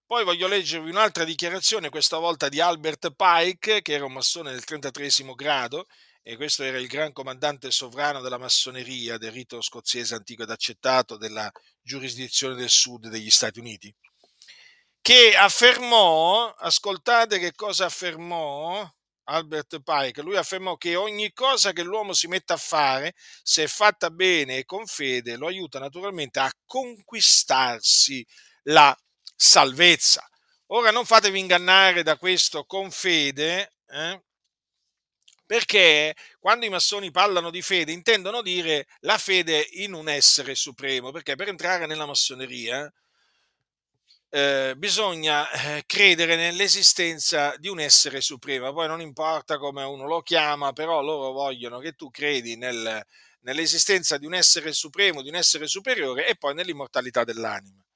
Poi voglio leggervi un'altra dichiarazione, questa volta di Albert Pike, che era un massone del 33 grado, e questo era il gran comandante sovrano della massoneria del rito scozzese antico ed accettato della giurisdizione del sud degli Stati Uniti, che affermò, ascoltate che cosa affermò Albert Pike, lui affermò che ogni cosa che l'uomo si mette a fare, se fatta bene e con fede, lo aiuta naturalmente a conquistarsi la salvezza. Ora non fatevi ingannare da questo con fede, eh? perché quando i massoni parlano di fede intendono dire la fede in un essere supremo, perché per entrare nella massoneria eh, bisogna eh, credere nell'esistenza di un essere supremo, poi non importa come uno lo chiama, però loro vogliono che tu credi nel, nell'esistenza di un essere supremo, di un essere superiore e poi nell'immortalità dell'anima.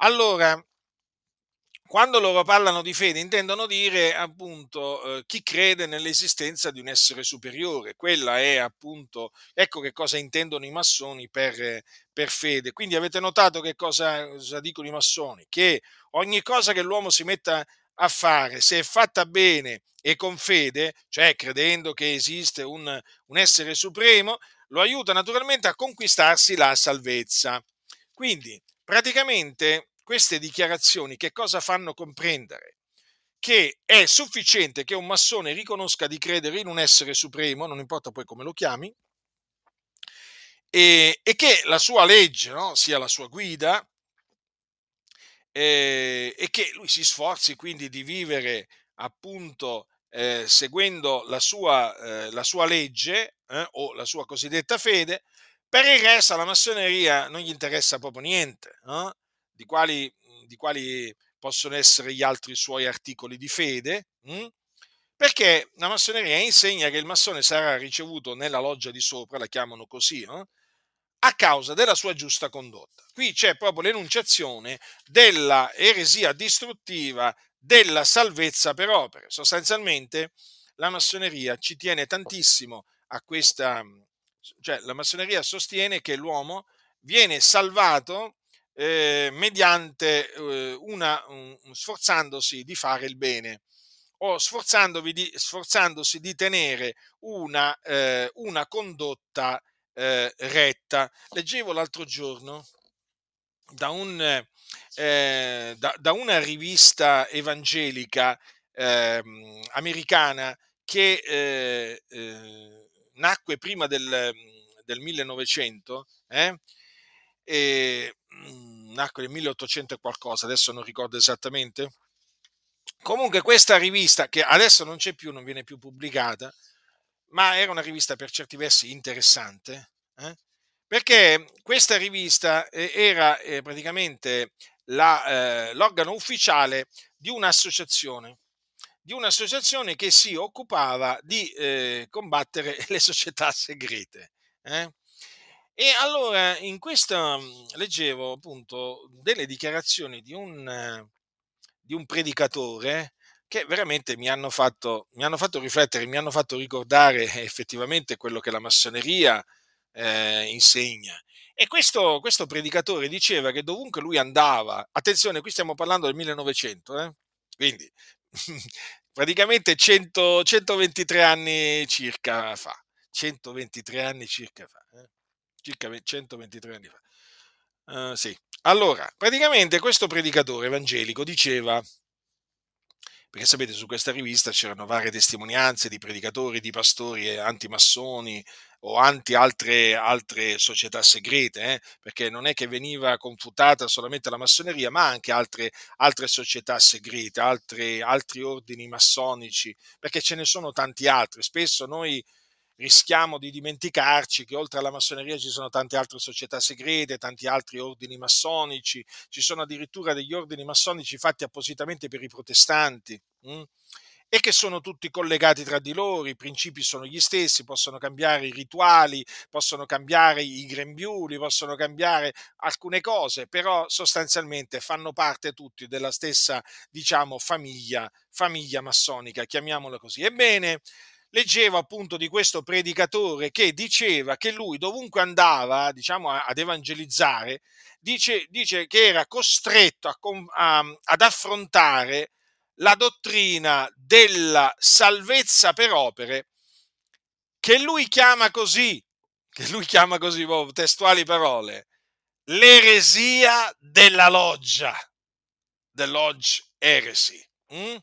Allora, quando loro parlano di fede intendono dire appunto eh, chi crede nell'esistenza di un essere superiore, quella è appunto, ecco che cosa intendono i massoni per, per fede. Quindi avete notato che cosa, cosa, dicono i massoni? Che ogni cosa che l'uomo si metta a fare, se è fatta bene e con fede, cioè credendo che esiste un, un essere supremo, lo aiuta naturalmente a conquistarsi la salvezza. Quindi praticamente queste dichiarazioni che cosa fanno comprendere? Che è sufficiente che un massone riconosca di credere in un essere supremo, non importa poi come lo chiami, e, e che la sua legge no, sia la sua guida eh, e che lui si sforzi quindi di vivere appunto eh, seguendo la sua, eh, la sua legge eh, o la sua cosiddetta fede, per il resto alla massoneria non gli interessa proprio niente, no? di, quali, di, quali, possono essere gli altri suoi articoli di fede, mh? perché la massoneria insegna che il massone sarà ricevuto nella loggia di sopra, la chiamano così, no? a causa della sua giusta condotta. Qui c'è proprio l'enunciazione della eresia distruttiva della salvezza per opere. Sostanzialmente la massoneria ci tiene tantissimo a questa, cioè la massoneria sostiene che l'uomo viene salvato eh, mediante eh, una, un, sforzandosi di fare il bene o di, sforzandosi di tenere una, eh, una condotta eh, retta. Leggevo l'altro giorno da, un, eh, da, da una rivista evangelica ehm, americana che eh, nacque prima del, del 1900, eh? e, mh, nacque nel 1800 e qualcosa, adesso non ricordo esattamente. Comunque questa rivista, che adesso non c'è più, non viene più pubblicata, ma era una rivista per certi versi interessante, eh? perché questa rivista eh, era eh, praticamente la, eh, l'organo ufficiale di un'associazione di un'associazione che si occupava di eh, combattere le società segrete. Eh? E allora in questa leggevo appunto delle dichiarazioni di un, di un predicatore che veramente mi hanno, fatto, mi hanno fatto riflettere, mi hanno fatto ricordare effettivamente quello che la massoneria eh, insegna. E questo, questo, predicatore diceva che dovunque lui andava, attenzione, qui stiamo parlando del 1900, eh? quindi praticamente 100, 123 anni circa fa, 123 anni circa fa, eh? circa 123 anni fa. Uh, sì. Allora, praticamente questo predicatore evangelico diceva perché sapete su questa rivista c'erano varie testimonianze di predicatori, di pastori antimassoni o anti altre, altre società segrete, eh? perché non è che veniva confutata solamente la massoneria, ma anche altre, altre società segrete, altre, altri ordini massonici, perché ce ne sono tanti altri. Spesso noi rischiamo di dimenticarci che oltre alla massoneria ci sono tante altre società segrete, tanti altri ordini massonici, ci sono addirittura degli ordini massonici fatti appositamente per i protestanti. Hm? e che sono tutti collegati tra di loro, i principi sono gli stessi, possono cambiare i rituali, possono cambiare i grembiuli, possono cambiare alcune cose, però sostanzialmente fanno parte tutti della stessa, diciamo, famiglia, famiglia massonica, chiamiamola così. Ebbene, leggevo appunto di questo predicatore che diceva che lui dovunque andava, diciamo, ad evangelizzare, dice, dice che era costretto a, a, ad affrontare la dottrina della salvezza per opere, che lui chiama così, che lui chiama così, oh, testuali parole, l'eresia della loggia, the lodge heresy. Mm?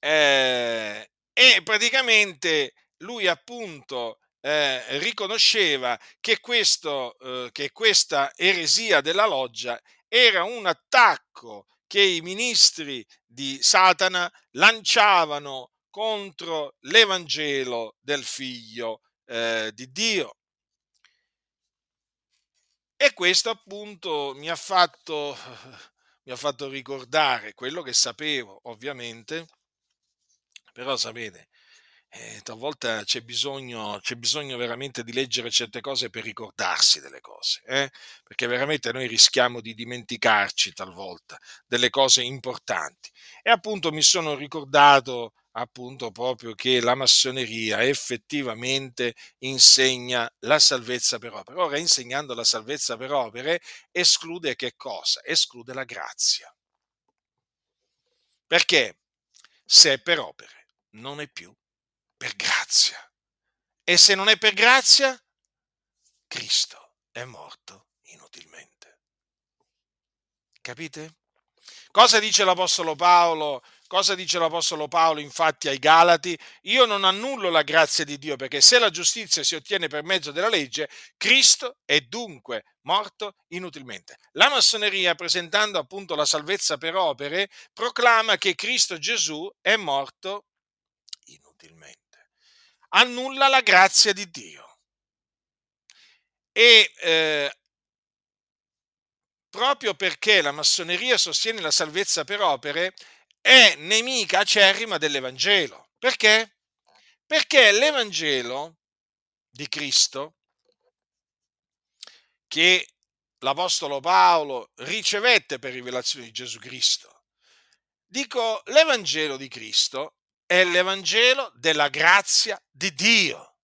Eh, e praticamente lui appunto eh, riconosceva che, questo, eh, che questa eresia della loggia era un attacco che i ministri di Satana lanciavano contro l'Evangelo del figlio eh, di Dio. E questo appunto mi ha fatto, mi ha fatto ricordare quello che sapevo, ovviamente, però sapete, eh, talvolta c'è bisogno, c'è bisogno veramente di leggere certe cose per ricordarsi delle cose, eh? perché veramente noi rischiamo di dimenticarci talvolta delle cose importanti. E appunto mi sono ricordato appunto proprio che la massoneria effettivamente insegna la salvezza per opere. Ora, insegnando la salvezza per opere, esclude che cosa? Esclude la grazia. Perché se è per opere non è più per grazia. E se non è per grazia, Cristo è morto inutilmente. Capite? Cosa dice l'Apostolo Paolo? Cosa dice l'Apostolo Paolo infatti ai Galati? Io non annullo la grazia di Dio perché se la giustizia si ottiene per mezzo della legge, Cristo è dunque morto inutilmente. La massoneria, presentando appunto la salvezza per opere, proclama che Cristo Gesù è morto inutilmente. Annulla la grazia di Dio. E eh, proprio perché la massoneria sostiene la salvezza per opere, è nemica acerrima dell'Evangelo. Perché? Perché l'Evangelo di Cristo, che l'Apostolo Paolo ricevette per rivelazione di Gesù Cristo, dico l'Evangelo di Cristo è l'Evangelo della grazia di Dio.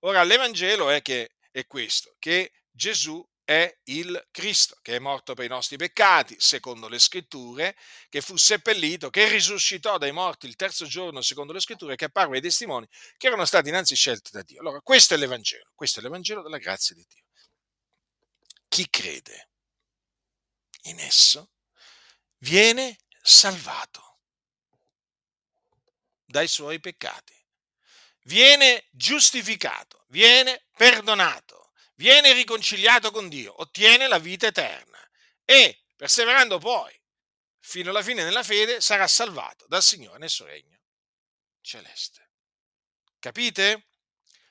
Ora, l'Evangelo è, che, è questo, che Gesù è il Cristo, che è morto per i nostri peccati, secondo le scritture, che fu seppellito, che risuscitò dai morti il terzo giorno, secondo le scritture, che apparve ai testimoni che erano stati innanzi scelti da Dio. Allora, questo è l'Evangelo, questo è l'Evangelo della grazia di Dio. Chi crede in esso viene salvato dai suoi peccati. Viene giustificato, viene perdonato, viene riconciliato con Dio, ottiene la vita eterna e, perseverando poi fino alla fine nella fede, sarà salvato dal Signore nel suo regno celeste. Capite?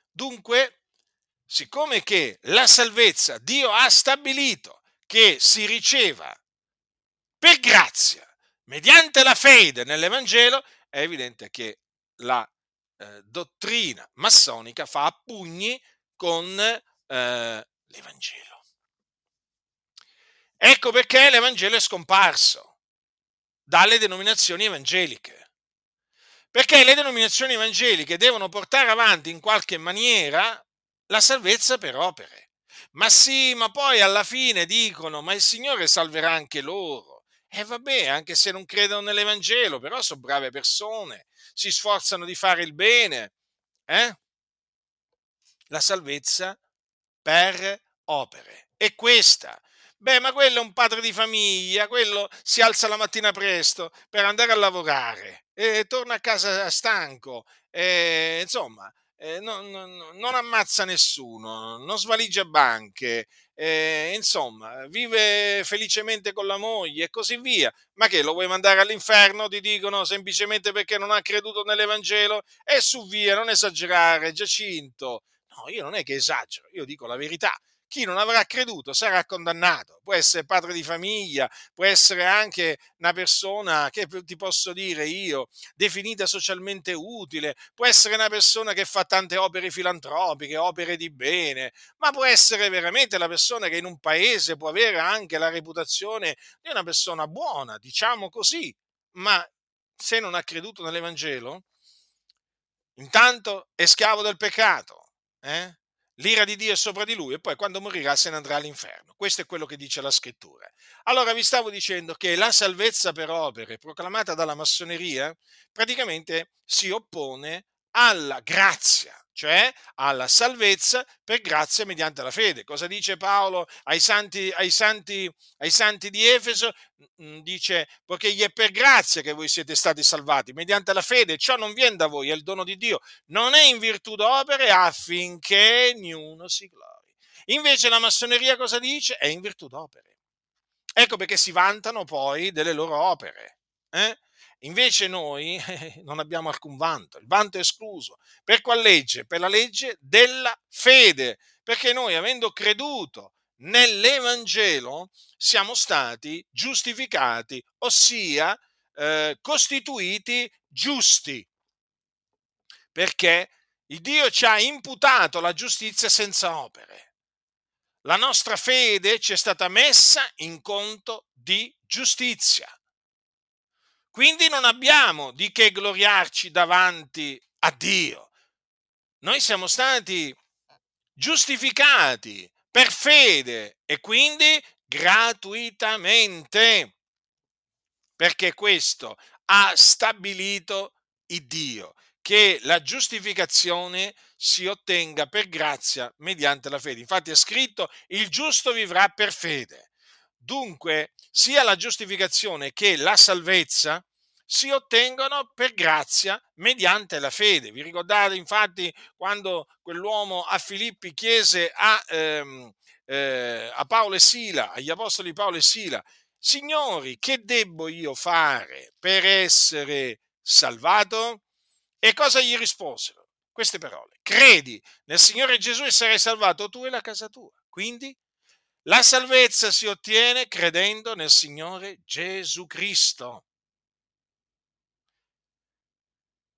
Dunque, siccome che la salvezza Dio ha stabilito che si riceva per grazia mediante la fede nell'Evangelo, è evidente che la eh, dottrina massonica fa a pugni con eh, l'Evangelo. Ecco perché l'Evangelo è scomparso dalle denominazioni evangeliche. Perché le denominazioni evangeliche devono portare avanti in qualche maniera la salvezza per opere. Ma sì, ma poi alla fine dicono, ma il Signore salverà anche loro. E vabbè, anche se non credono nell'Evangelo, però sono brave persone, si sforzano di fare il bene. Eh? La salvezza per opere. E questa Beh, ma quello è un padre di famiglia, quello si alza la mattina presto per andare a lavorare e torna a casa stanco, e, insomma, eh, non, non, non, ammazza nessuno, non svaligia banche, eh, insomma, vive felicemente con la moglie e così via. Ma che lo vuoi mandare all'inferno? Ti dicono semplicemente perché non ha creduto nell'Evangelo? E su via, non esagerare, Giacinto. No, io non è che esagero, io dico la verità chi non avrà creduto sarà condannato. Può essere padre di famiglia, può essere anche una persona che ti posso dire io, definita socialmente utile, può essere una persona che fa tante opere filantropiche, opere di bene, ma può essere veramente la persona che in un paese può avere anche la reputazione di una persona buona, diciamo così, ma se non ha creduto nell'Evangelo, intanto è schiavo del peccato. Eh? L'ira di Dio è sopra di lui e poi quando morirà se ne andrà all'inferno. Questo è quello che dice la scrittura. Allora vi stavo dicendo che la salvezza per opere proclamata dalla massoneria praticamente si oppone alla grazia cioè alla salvezza per grazia mediante la fede. Cosa dice Paolo ai santi, ai santi, ai santi di Efeso? Dice, poiché gli è per grazia che voi siete stati salvati, mediante la fede, ciò non viene da voi, è il dono di Dio, non è in virtù d'opere affinché niuno si glori. Invece la massoneria cosa dice? È in virtù d'opere. Ecco perché si vantano poi delle loro opere. Eh? Invece noi non abbiamo alcun vanto, il vanto è escluso. Per qual legge? Per la legge della fede, perché noi avendo creduto nell'Evangelo siamo stati giustificati, ossia eh, costituiti giusti, perché il Dio ci ha imputato la giustizia senza opere. La nostra fede ci è stata messa in conto di giustizia. Quindi non abbiamo di che gloriarci davanti a Dio. Noi siamo stati giustificati per fede e quindi gratuitamente, perché questo ha stabilito il Dio, che la giustificazione si ottenga per grazia mediante la fede. Infatti è scritto, il giusto vivrà per fede. Dunque, sia la giustificazione che la salvezza si ottengono per grazia mediante la fede. Vi ricordate infatti quando quell'uomo a Filippi chiese a, ehm, eh, a Paolo e Sila, agli apostoli Paolo e Sila, Signori, che debbo io fare per essere salvato? E cosa gli risposero? Queste parole. Credi nel Signore Gesù e sarai salvato tu e la casa tua. Quindi la salvezza si ottiene credendo nel Signore Gesù Cristo,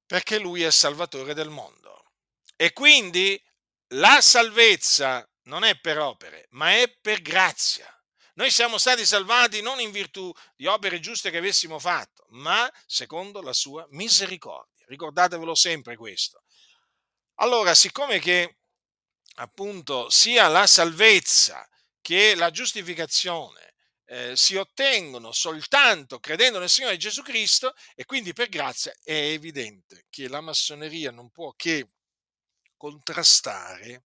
perché Lui è Salvatore del mondo. E quindi la salvezza non è per opere, ma è per grazia. Noi siamo stati salvati non in virtù di opere giuste che avessimo fatto, ma secondo la sua misericordia. Ricordatevelo sempre questo. Allora, siccome che appunto sia la salvezza che la giustificazione eh, si ottengono soltanto credendo nel Signore Gesù Cristo e quindi per grazia è evidente che la massoneria non può che contrastare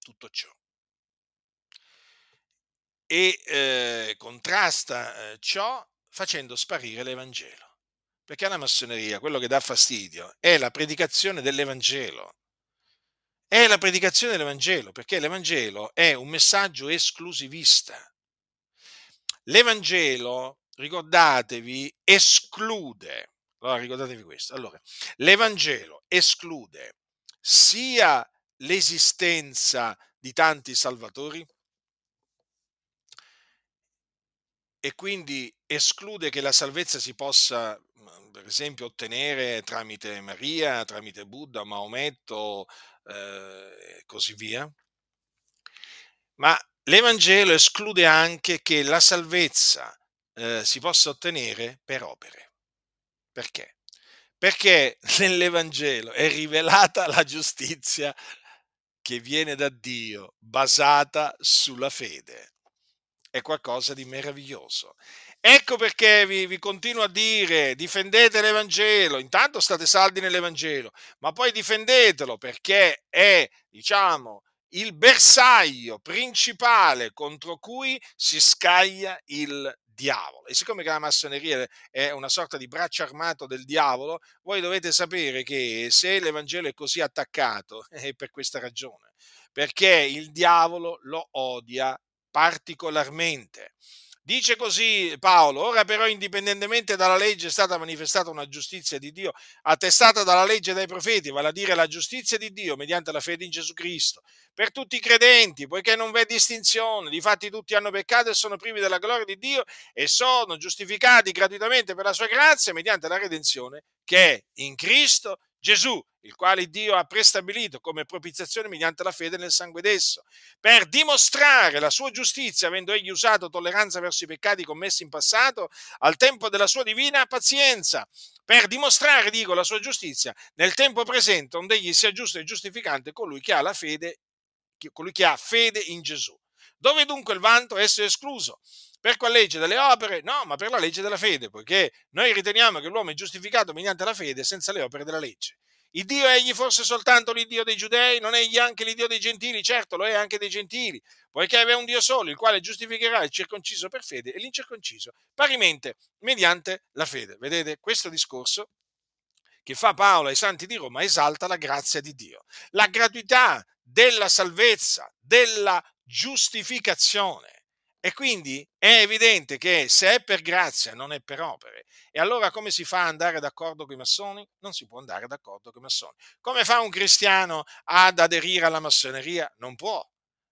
tutto ciò. E eh, contrasta eh, ciò facendo sparire l'Evangelo. Perché alla massoneria quello che dà fastidio è la predicazione dell'Evangelo è la predicazione dell'Evangelo, perché l'Evangelo è un messaggio esclusivista. L'Evangelo, ricordatevi, esclude. Allora, ricordatevi questo. Allora, l'Evangelo esclude sia l'esistenza di tanti salvatori e quindi esclude che la salvezza si possa, per esempio, ottenere tramite Maria, tramite Buddha, Maometto e eh, così via. Ma l'Evangelo esclude anche che la salvezza eh, si possa ottenere per opere. Perché? Perché nell'Evangelo è rivelata la giustizia che viene da Dio, basata sulla fede. È qualcosa di meraviglioso. Ecco perché vi, vi, continuo a dire, difendete l'Evangelo, intanto state saldi nell'Evangelo, ma poi difendetelo perché è, diciamo, il bersaglio principale contro cui si scaglia il diavolo. E siccome la massoneria è una sorta di braccio armato del diavolo, voi dovete sapere che se l'Evangelo è così attaccato è per questa ragione, perché il diavolo lo odia particolarmente. Dice così Paolo, ora però indipendentemente dalla legge è stata manifestata una giustizia di Dio attestata dalla legge dai profeti, vale a dire la giustizia di Dio mediante la fede in Gesù Cristo, per tutti i credenti, poiché non v'è distinzione, difatti tutti hanno peccato e sono privi della gloria di Dio e sono giustificati gratuitamente per la sua grazia mediante la redenzione che è in Cristo Gesù, il quale Dio ha prestabilito come propiziazione mediante la fede nel sangue d'esso, per dimostrare la sua giustizia, avendo egli usato tolleranza verso i peccati commessi in passato, al tempo della sua divina pazienza, per dimostrare, dico, la sua giustizia nel tempo presente, onde egli sia giusto e giustificante colui che ha la fede, colui che ha fede in Gesù. Dove dunque il vanto? Esso è escluso. Per quale legge delle opere? No, ma per la legge della fede, poiché noi riteniamo che l'uomo è giustificato mediante la fede senza le opere della legge. Il Dio è egli forse soltanto l'Iddio dei giudei? Non è egli anche l'Iddio dei gentili? Certo, lo è anche dei gentili, poiché è un Dio solo, il quale giustificherà il circonciso per fede e l'incirconciso parimente mediante la fede. Vedete, questo discorso che fa Paolo ai santi di Roma esalta la grazia di Dio, la gratuità della salvezza, della giustificazione. E quindi è evidente che se è per grazia non è per opere. E allora come si fa ad andare d'accordo con i massoni? Non si può andare d'accordo con i massoni. Come fa un cristiano ad aderire alla massoneria? Non può.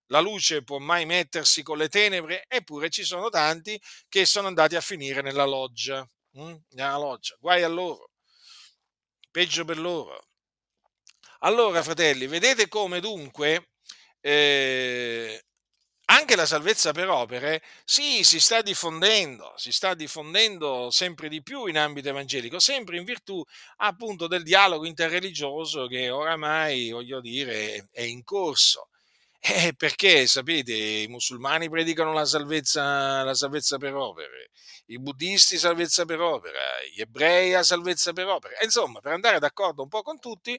La luce può mai mettersi con le tenebre, eppure ci sono tanti che sono andati a finire nella loggia. Mm? Nella loggia. Guai a loro. Peggio per loro. Allora, fratelli, vedete come dunque eh, anche la salvezza per opere, sì, si sta diffondendo, si sta diffondendo sempre di più in ambito evangelico, sempre in virtù appunto del dialogo interreligioso che oramai, voglio dire, è in corso. Eh, perché, sapete, i musulmani predicano la salvezza, la salvezza per opere, i buddisti salvezza per opera, gli ebrei la salvezza per opera. Insomma, per andare d'accordo un po' con tutti,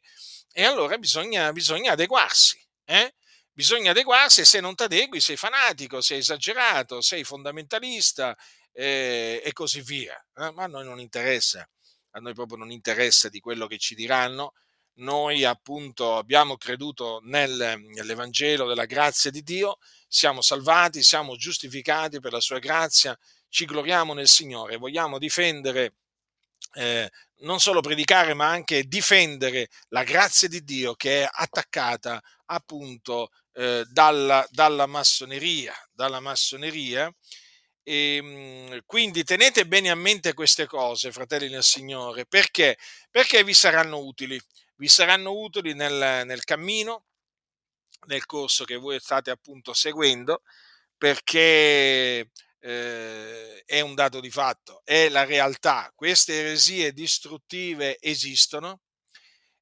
e allora bisogna, bisogna adeguarsi. Eh? Bisogna adeguarsi e se non ti adegui sei fanatico, sei esagerato, sei fondamentalista eh, e così via. Eh? Ma a noi non interessa, a noi proprio non interessa di quello che ci diranno. Noi appunto abbiamo creduto nel, nell'Evangelo della grazia di Dio, siamo salvati, siamo giustificati per la sua grazia, ci gloriamo nel Signore, vogliamo difendere eh, non solo predicare, ma anche difendere la grazia di Dio che è attaccata appunto eh, dalla, dalla, massoneria. Dalla massoneria. E, ehm, quindi tenete bene a mente queste cose, fratelli del Signore, perché? Perché vi saranno utili, vi saranno utili nel, nel cammino, nel corso che voi state appunto seguendo, perché eh, è un dato di fatto, è la realtà. Queste eresie distruttive esistono,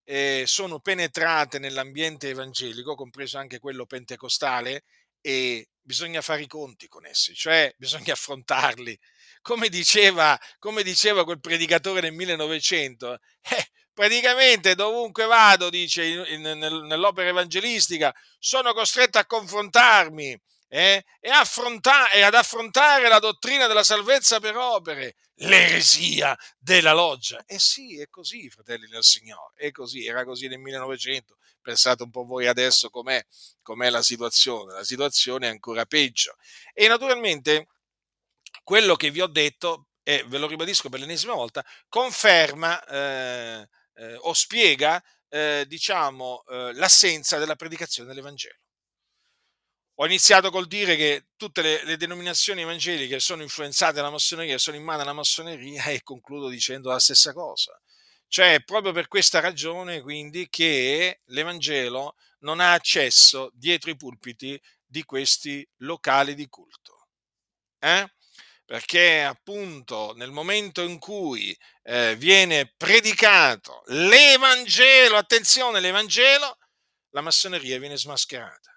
eh, sono penetrate nell'ambiente evangelico, compreso anche quello pentecostale, e bisogna fare i conti con essi, cioè bisogna affrontarli. Come diceva, come diceva quel predicatore nel 1900, eh, praticamente dovunque vado, dice in, in, nell'opera evangelistica, sono costretto a confrontarmi eh, e, affronta- e, ad affrontare la dottrina della salvezza per opere, l'eresia della loggia. E eh sì, è così, fratelli del Signore, è così, era così nel 1900. Pensate un po' voi adesso com'è, com'è la situazione, la situazione è ancora peggio. E naturalmente quello che vi ho detto, e ve lo ribadisco per l'ennesima volta, conferma eh, eh, o spiega, eh, diciamo, l'assenza della predicazione dell'Evangelo ho iniziato col dire che tutte le, le, denominazioni evangeliche sono influenzate dalla massoneria, sono in mano alla massoneria e concludo dicendo la stessa cosa. Cioè, proprio per questa ragione, quindi, che l'Evangelo non ha accesso dietro i pulpiti di questi locali di culto. Eh? Perché appunto nel momento in cui eh, viene predicato l'Evangelo, attenzione, l'Evangelo, la massoneria viene smascherata.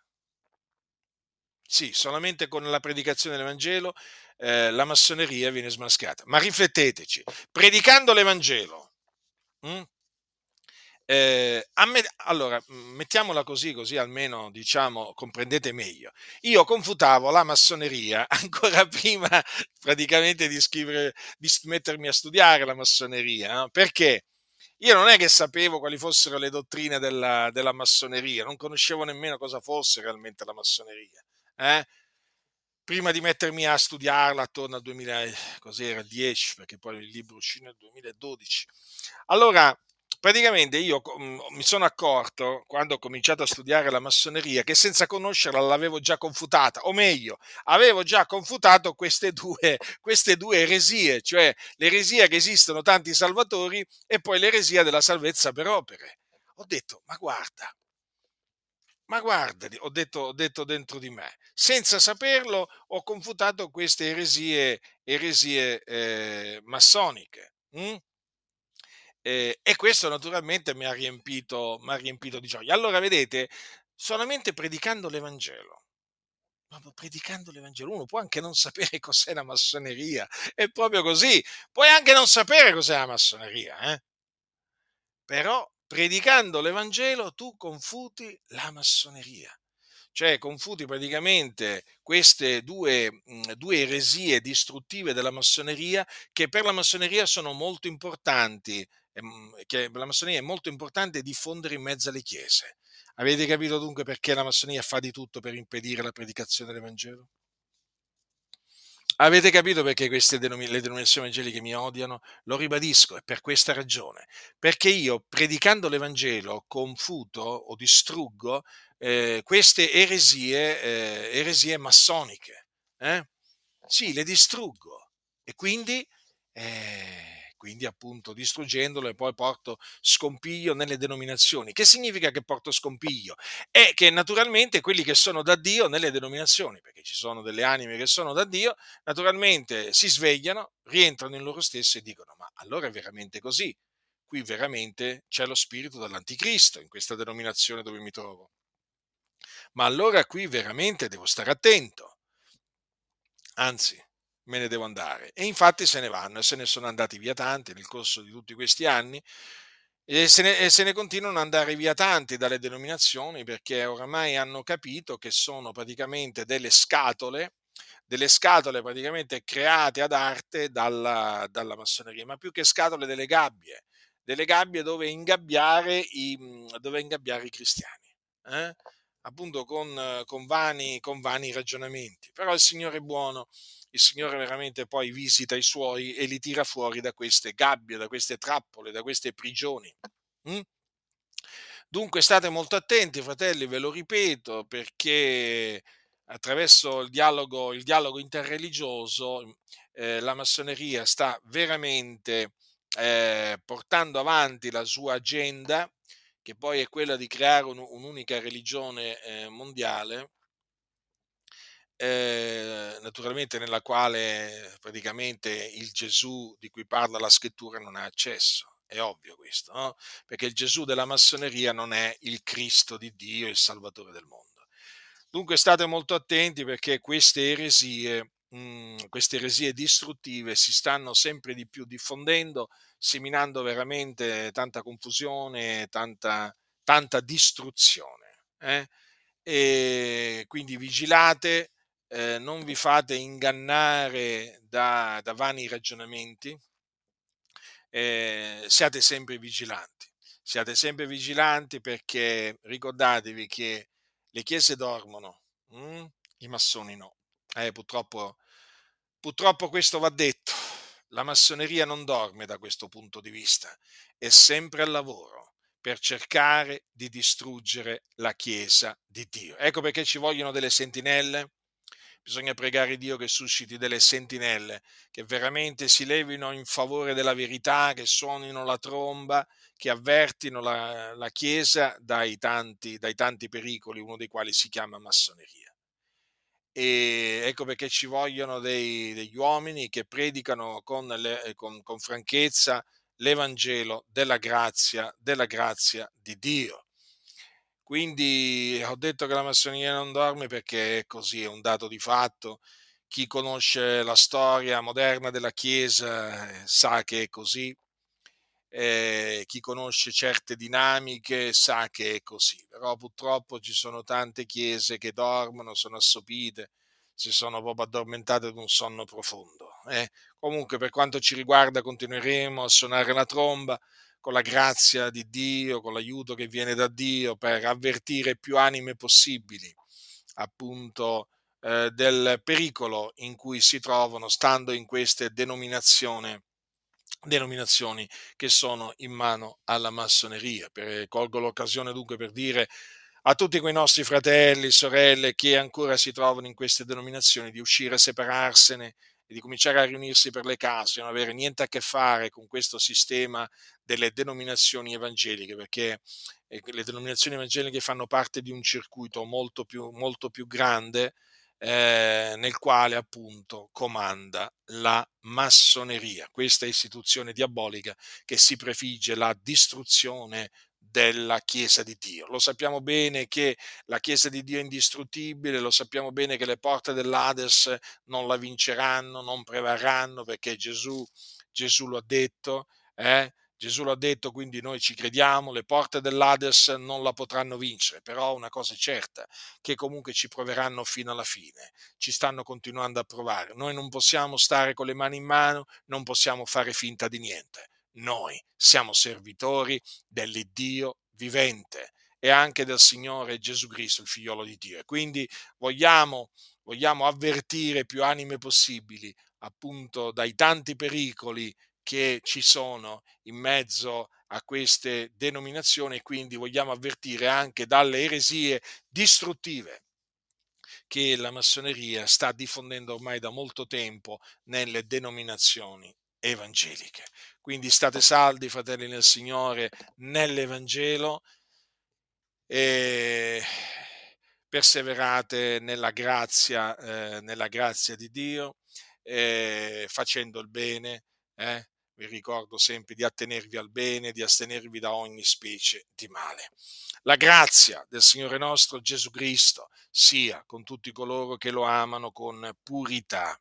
Sì, solamente con la predicazione dell'Evangelo eh, la massoneria viene smascherata. Ma rifletteteci, predicando l'Evangelo, mh, hm, eh, me, allora, mettiamola così, così almeno diciamo comprendete meglio. Io confutavo la massoneria ancora prima praticamente di scrivere, di mettermi a studiare la massoneria, eh? perché io non è che sapevo quali fossero le dottrine della, della, massoneria, non conoscevo nemmeno cosa fosse realmente la massoneria. Eh? Prima di mettermi a studiarla attorno al 2010, perché poi il libro uscì nel 2012. Allora, praticamente io mm, mi sono accorto, quando ho cominciato a studiare la massoneria, che senza conoscerla l'avevo già confutata, o meglio, avevo già confutato queste due, queste due eresie, cioè l'eresia che esistono tanti salvatori e poi l'eresia della salvezza per opere. Ho detto, ma guarda, ma guarda, ho detto, ho detto dentro di me, senza saperlo ho confutato queste eresie, eresie eh, massoniche. Hm? Eh, e questo naturalmente mi ha, riempito, mi ha riempito di gioia. Allora, vedete, solamente predicando l'Evangelo, proprio predicando l'Evangelo, uno può anche non sapere cos'è la massoneria, è proprio così, puoi anche non sapere cos'è la massoneria, eh? però predicando l'Evangelo tu confuti la massoneria cioè confuti praticamente queste due, due, eresie distruttive della massoneria che per la massoneria sono molto importanti, che per la massoneria è molto importante diffondere in mezzo alle chiese. Avete capito dunque perché la massoneria fa di tutto per impedire la predicazione dell'Evangelo? Avete capito perché queste denomin- le denominazioni evangeliche mi odiano? Lo ribadisco, è per questa ragione. Perché io, predicando l'Evangelo, confuto o distruggo eh, queste eresie, eh, eresie massoniche. Eh? Sì, le distruggo. E quindi eh, quindi appunto distruggendolo e poi porto scompiglio nelle denominazioni. Che significa che porto scompiglio? È che naturalmente quelli che sono da Dio nelle denominazioni, perché ci sono delle anime che sono da Dio, naturalmente si svegliano, rientrano in loro stessi e dicono ma allora è veramente così? Qui veramente c'è lo spirito dell'anticristo in questa denominazione dove mi trovo. Ma allora qui veramente devo stare attento. Anzi, me ne devo andare. E infatti se ne vanno e se ne sono andati via tanti nel corso di tutti questi anni e se, ne, e se ne, continuano ad andare via tanti dalle denominazioni perché oramai hanno capito che sono praticamente delle scatole, delle scatole praticamente create ad arte dalla, dalla massoneria, ma più che scatole delle gabbie, delle gabbie dove ingabbiare i, dove ingabbiare i cristiani. Eh? appunto con, con, vani, con vani ragionamenti. Però il Signore è buono il Signore veramente poi visita i suoi e li tira fuori da queste gabbie, da queste trappole, da queste prigioni. Mm? Dunque state molto attenti, fratelli, ve lo ripeto, perché attraverso il dialogo, il dialogo interreligioso eh, la massoneria sta veramente eh, portando avanti la sua agenda, che poi è quella di creare un, un'unica religione eh, mondiale, eh, naturalmente nella quale praticamente il Gesù di cui parla la scrittura non ha accesso. È ovvio questo, no? perché il Gesù della massoneria non è il Cristo di Dio, il Salvatore del mondo. Dunque state molto attenti perché queste eresie, mh, mm, queste eresie distruttive si stanno sempre di più diffondendo, seminando veramente tanta confusione, tanta, tanta distruzione. Eh? E quindi vigilate, eh, non vi fate ingannare da, da vani ragionamenti, eh, siate sempre vigilanti. Siate sempre vigilanti perché ricordatevi che le chiese dormono, hm? i massoni no. Eh, purtroppo, purtroppo questo va detto. La massoneria non dorme da questo punto di vista, è sempre al lavoro per cercare di distruggere la Chiesa di Dio. Ecco perché ci vogliono delle sentinelle. Bisogna pregare Dio che susciti delle sentinelle che veramente si levino in favore della verità, che suonino la tromba, che avvertino la, la Chiesa dai tanti, dai tanti pericoli, uno dei quali si chiama massoneria. E ecco perché ci vogliono dei, degli uomini che predicano con, le, con, con franchezza l'Evangelo della grazia, della grazia di Dio. Quindi ho detto che la massoneria non dorme perché è così, è un dato di fatto. Chi conosce la storia moderna della Chiesa eh, sa che è così, eh, chi conosce certe dinamiche sa che è così, però purtroppo ci sono tante chiese che dormono, sono assopite, si sono proprio addormentate ad un sonno profondo. Eh. Comunque, per quanto ci riguarda, continueremo a suonare la tromba con la grazia di Dio, con l'aiuto che viene da Dio per avvertire più anime possibili, appunto, eh, del pericolo in cui si trovano stando in queste denominazioni denominazioni che sono in mano alla massoneria. Per, colgo l'occasione dunque per dire a tutti quei nostri fratelli, sorelle che ancora si trovano in queste denominazioni di uscire, separarsene e di cominciare a riunirsi per le case, non avere niente a che fare con questo sistema delle denominazioni evangeliche, perché eh, le denominazioni evangeliche fanno parte di un circuito molto più, molto più grande eh, nel quale appunto comanda la massoneria, questa istituzione diabolica che si prefigge la distruzione della Chiesa di Dio. Lo sappiamo bene che la Chiesa di Dio è indistruttibile, lo sappiamo bene che le porte dell'Ades non la vinceranno, non prevarranno perché Gesù, Gesù lo ha detto. Eh? Gesù l'ha detto, quindi noi ci crediamo, le porte dell'Ades non la potranno vincere, però una cosa è certa, che comunque ci proveranno fino alla fine, ci stanno continuando a provare. Noi non possiamo stare con le mani in mano, non possiamo fare finta di niente. Noi siamo servitori dell'Iddio vivente e anche del Signore Gesù Cristo, il figliolo di Dio. E quindi vogliamo, vogliamo avvertire più anime possibili appunto dai tanti pericoli che ci sono in mezzo a queste denominazioni e quindi vogliamo avvertire anche dalle eresie distruttive che la massoneria sta diffondendo ormai da molto tempo nelle denominazioni evangeliche. Quindi state saldi, fratelli nel Signore, nell'Evangelo e perseverate nella grazia, eh, nella grazia di Dio, eh, facendo il bene, eh, vi ricordo sempre di attenervi al bene, di astenervi da ogni specie di male. La grazia del Signore nostro Gesù Cristo sia con tutti coloro che lo amano con purità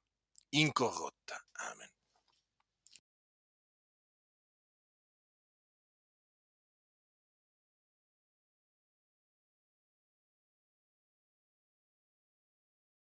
incorrotta.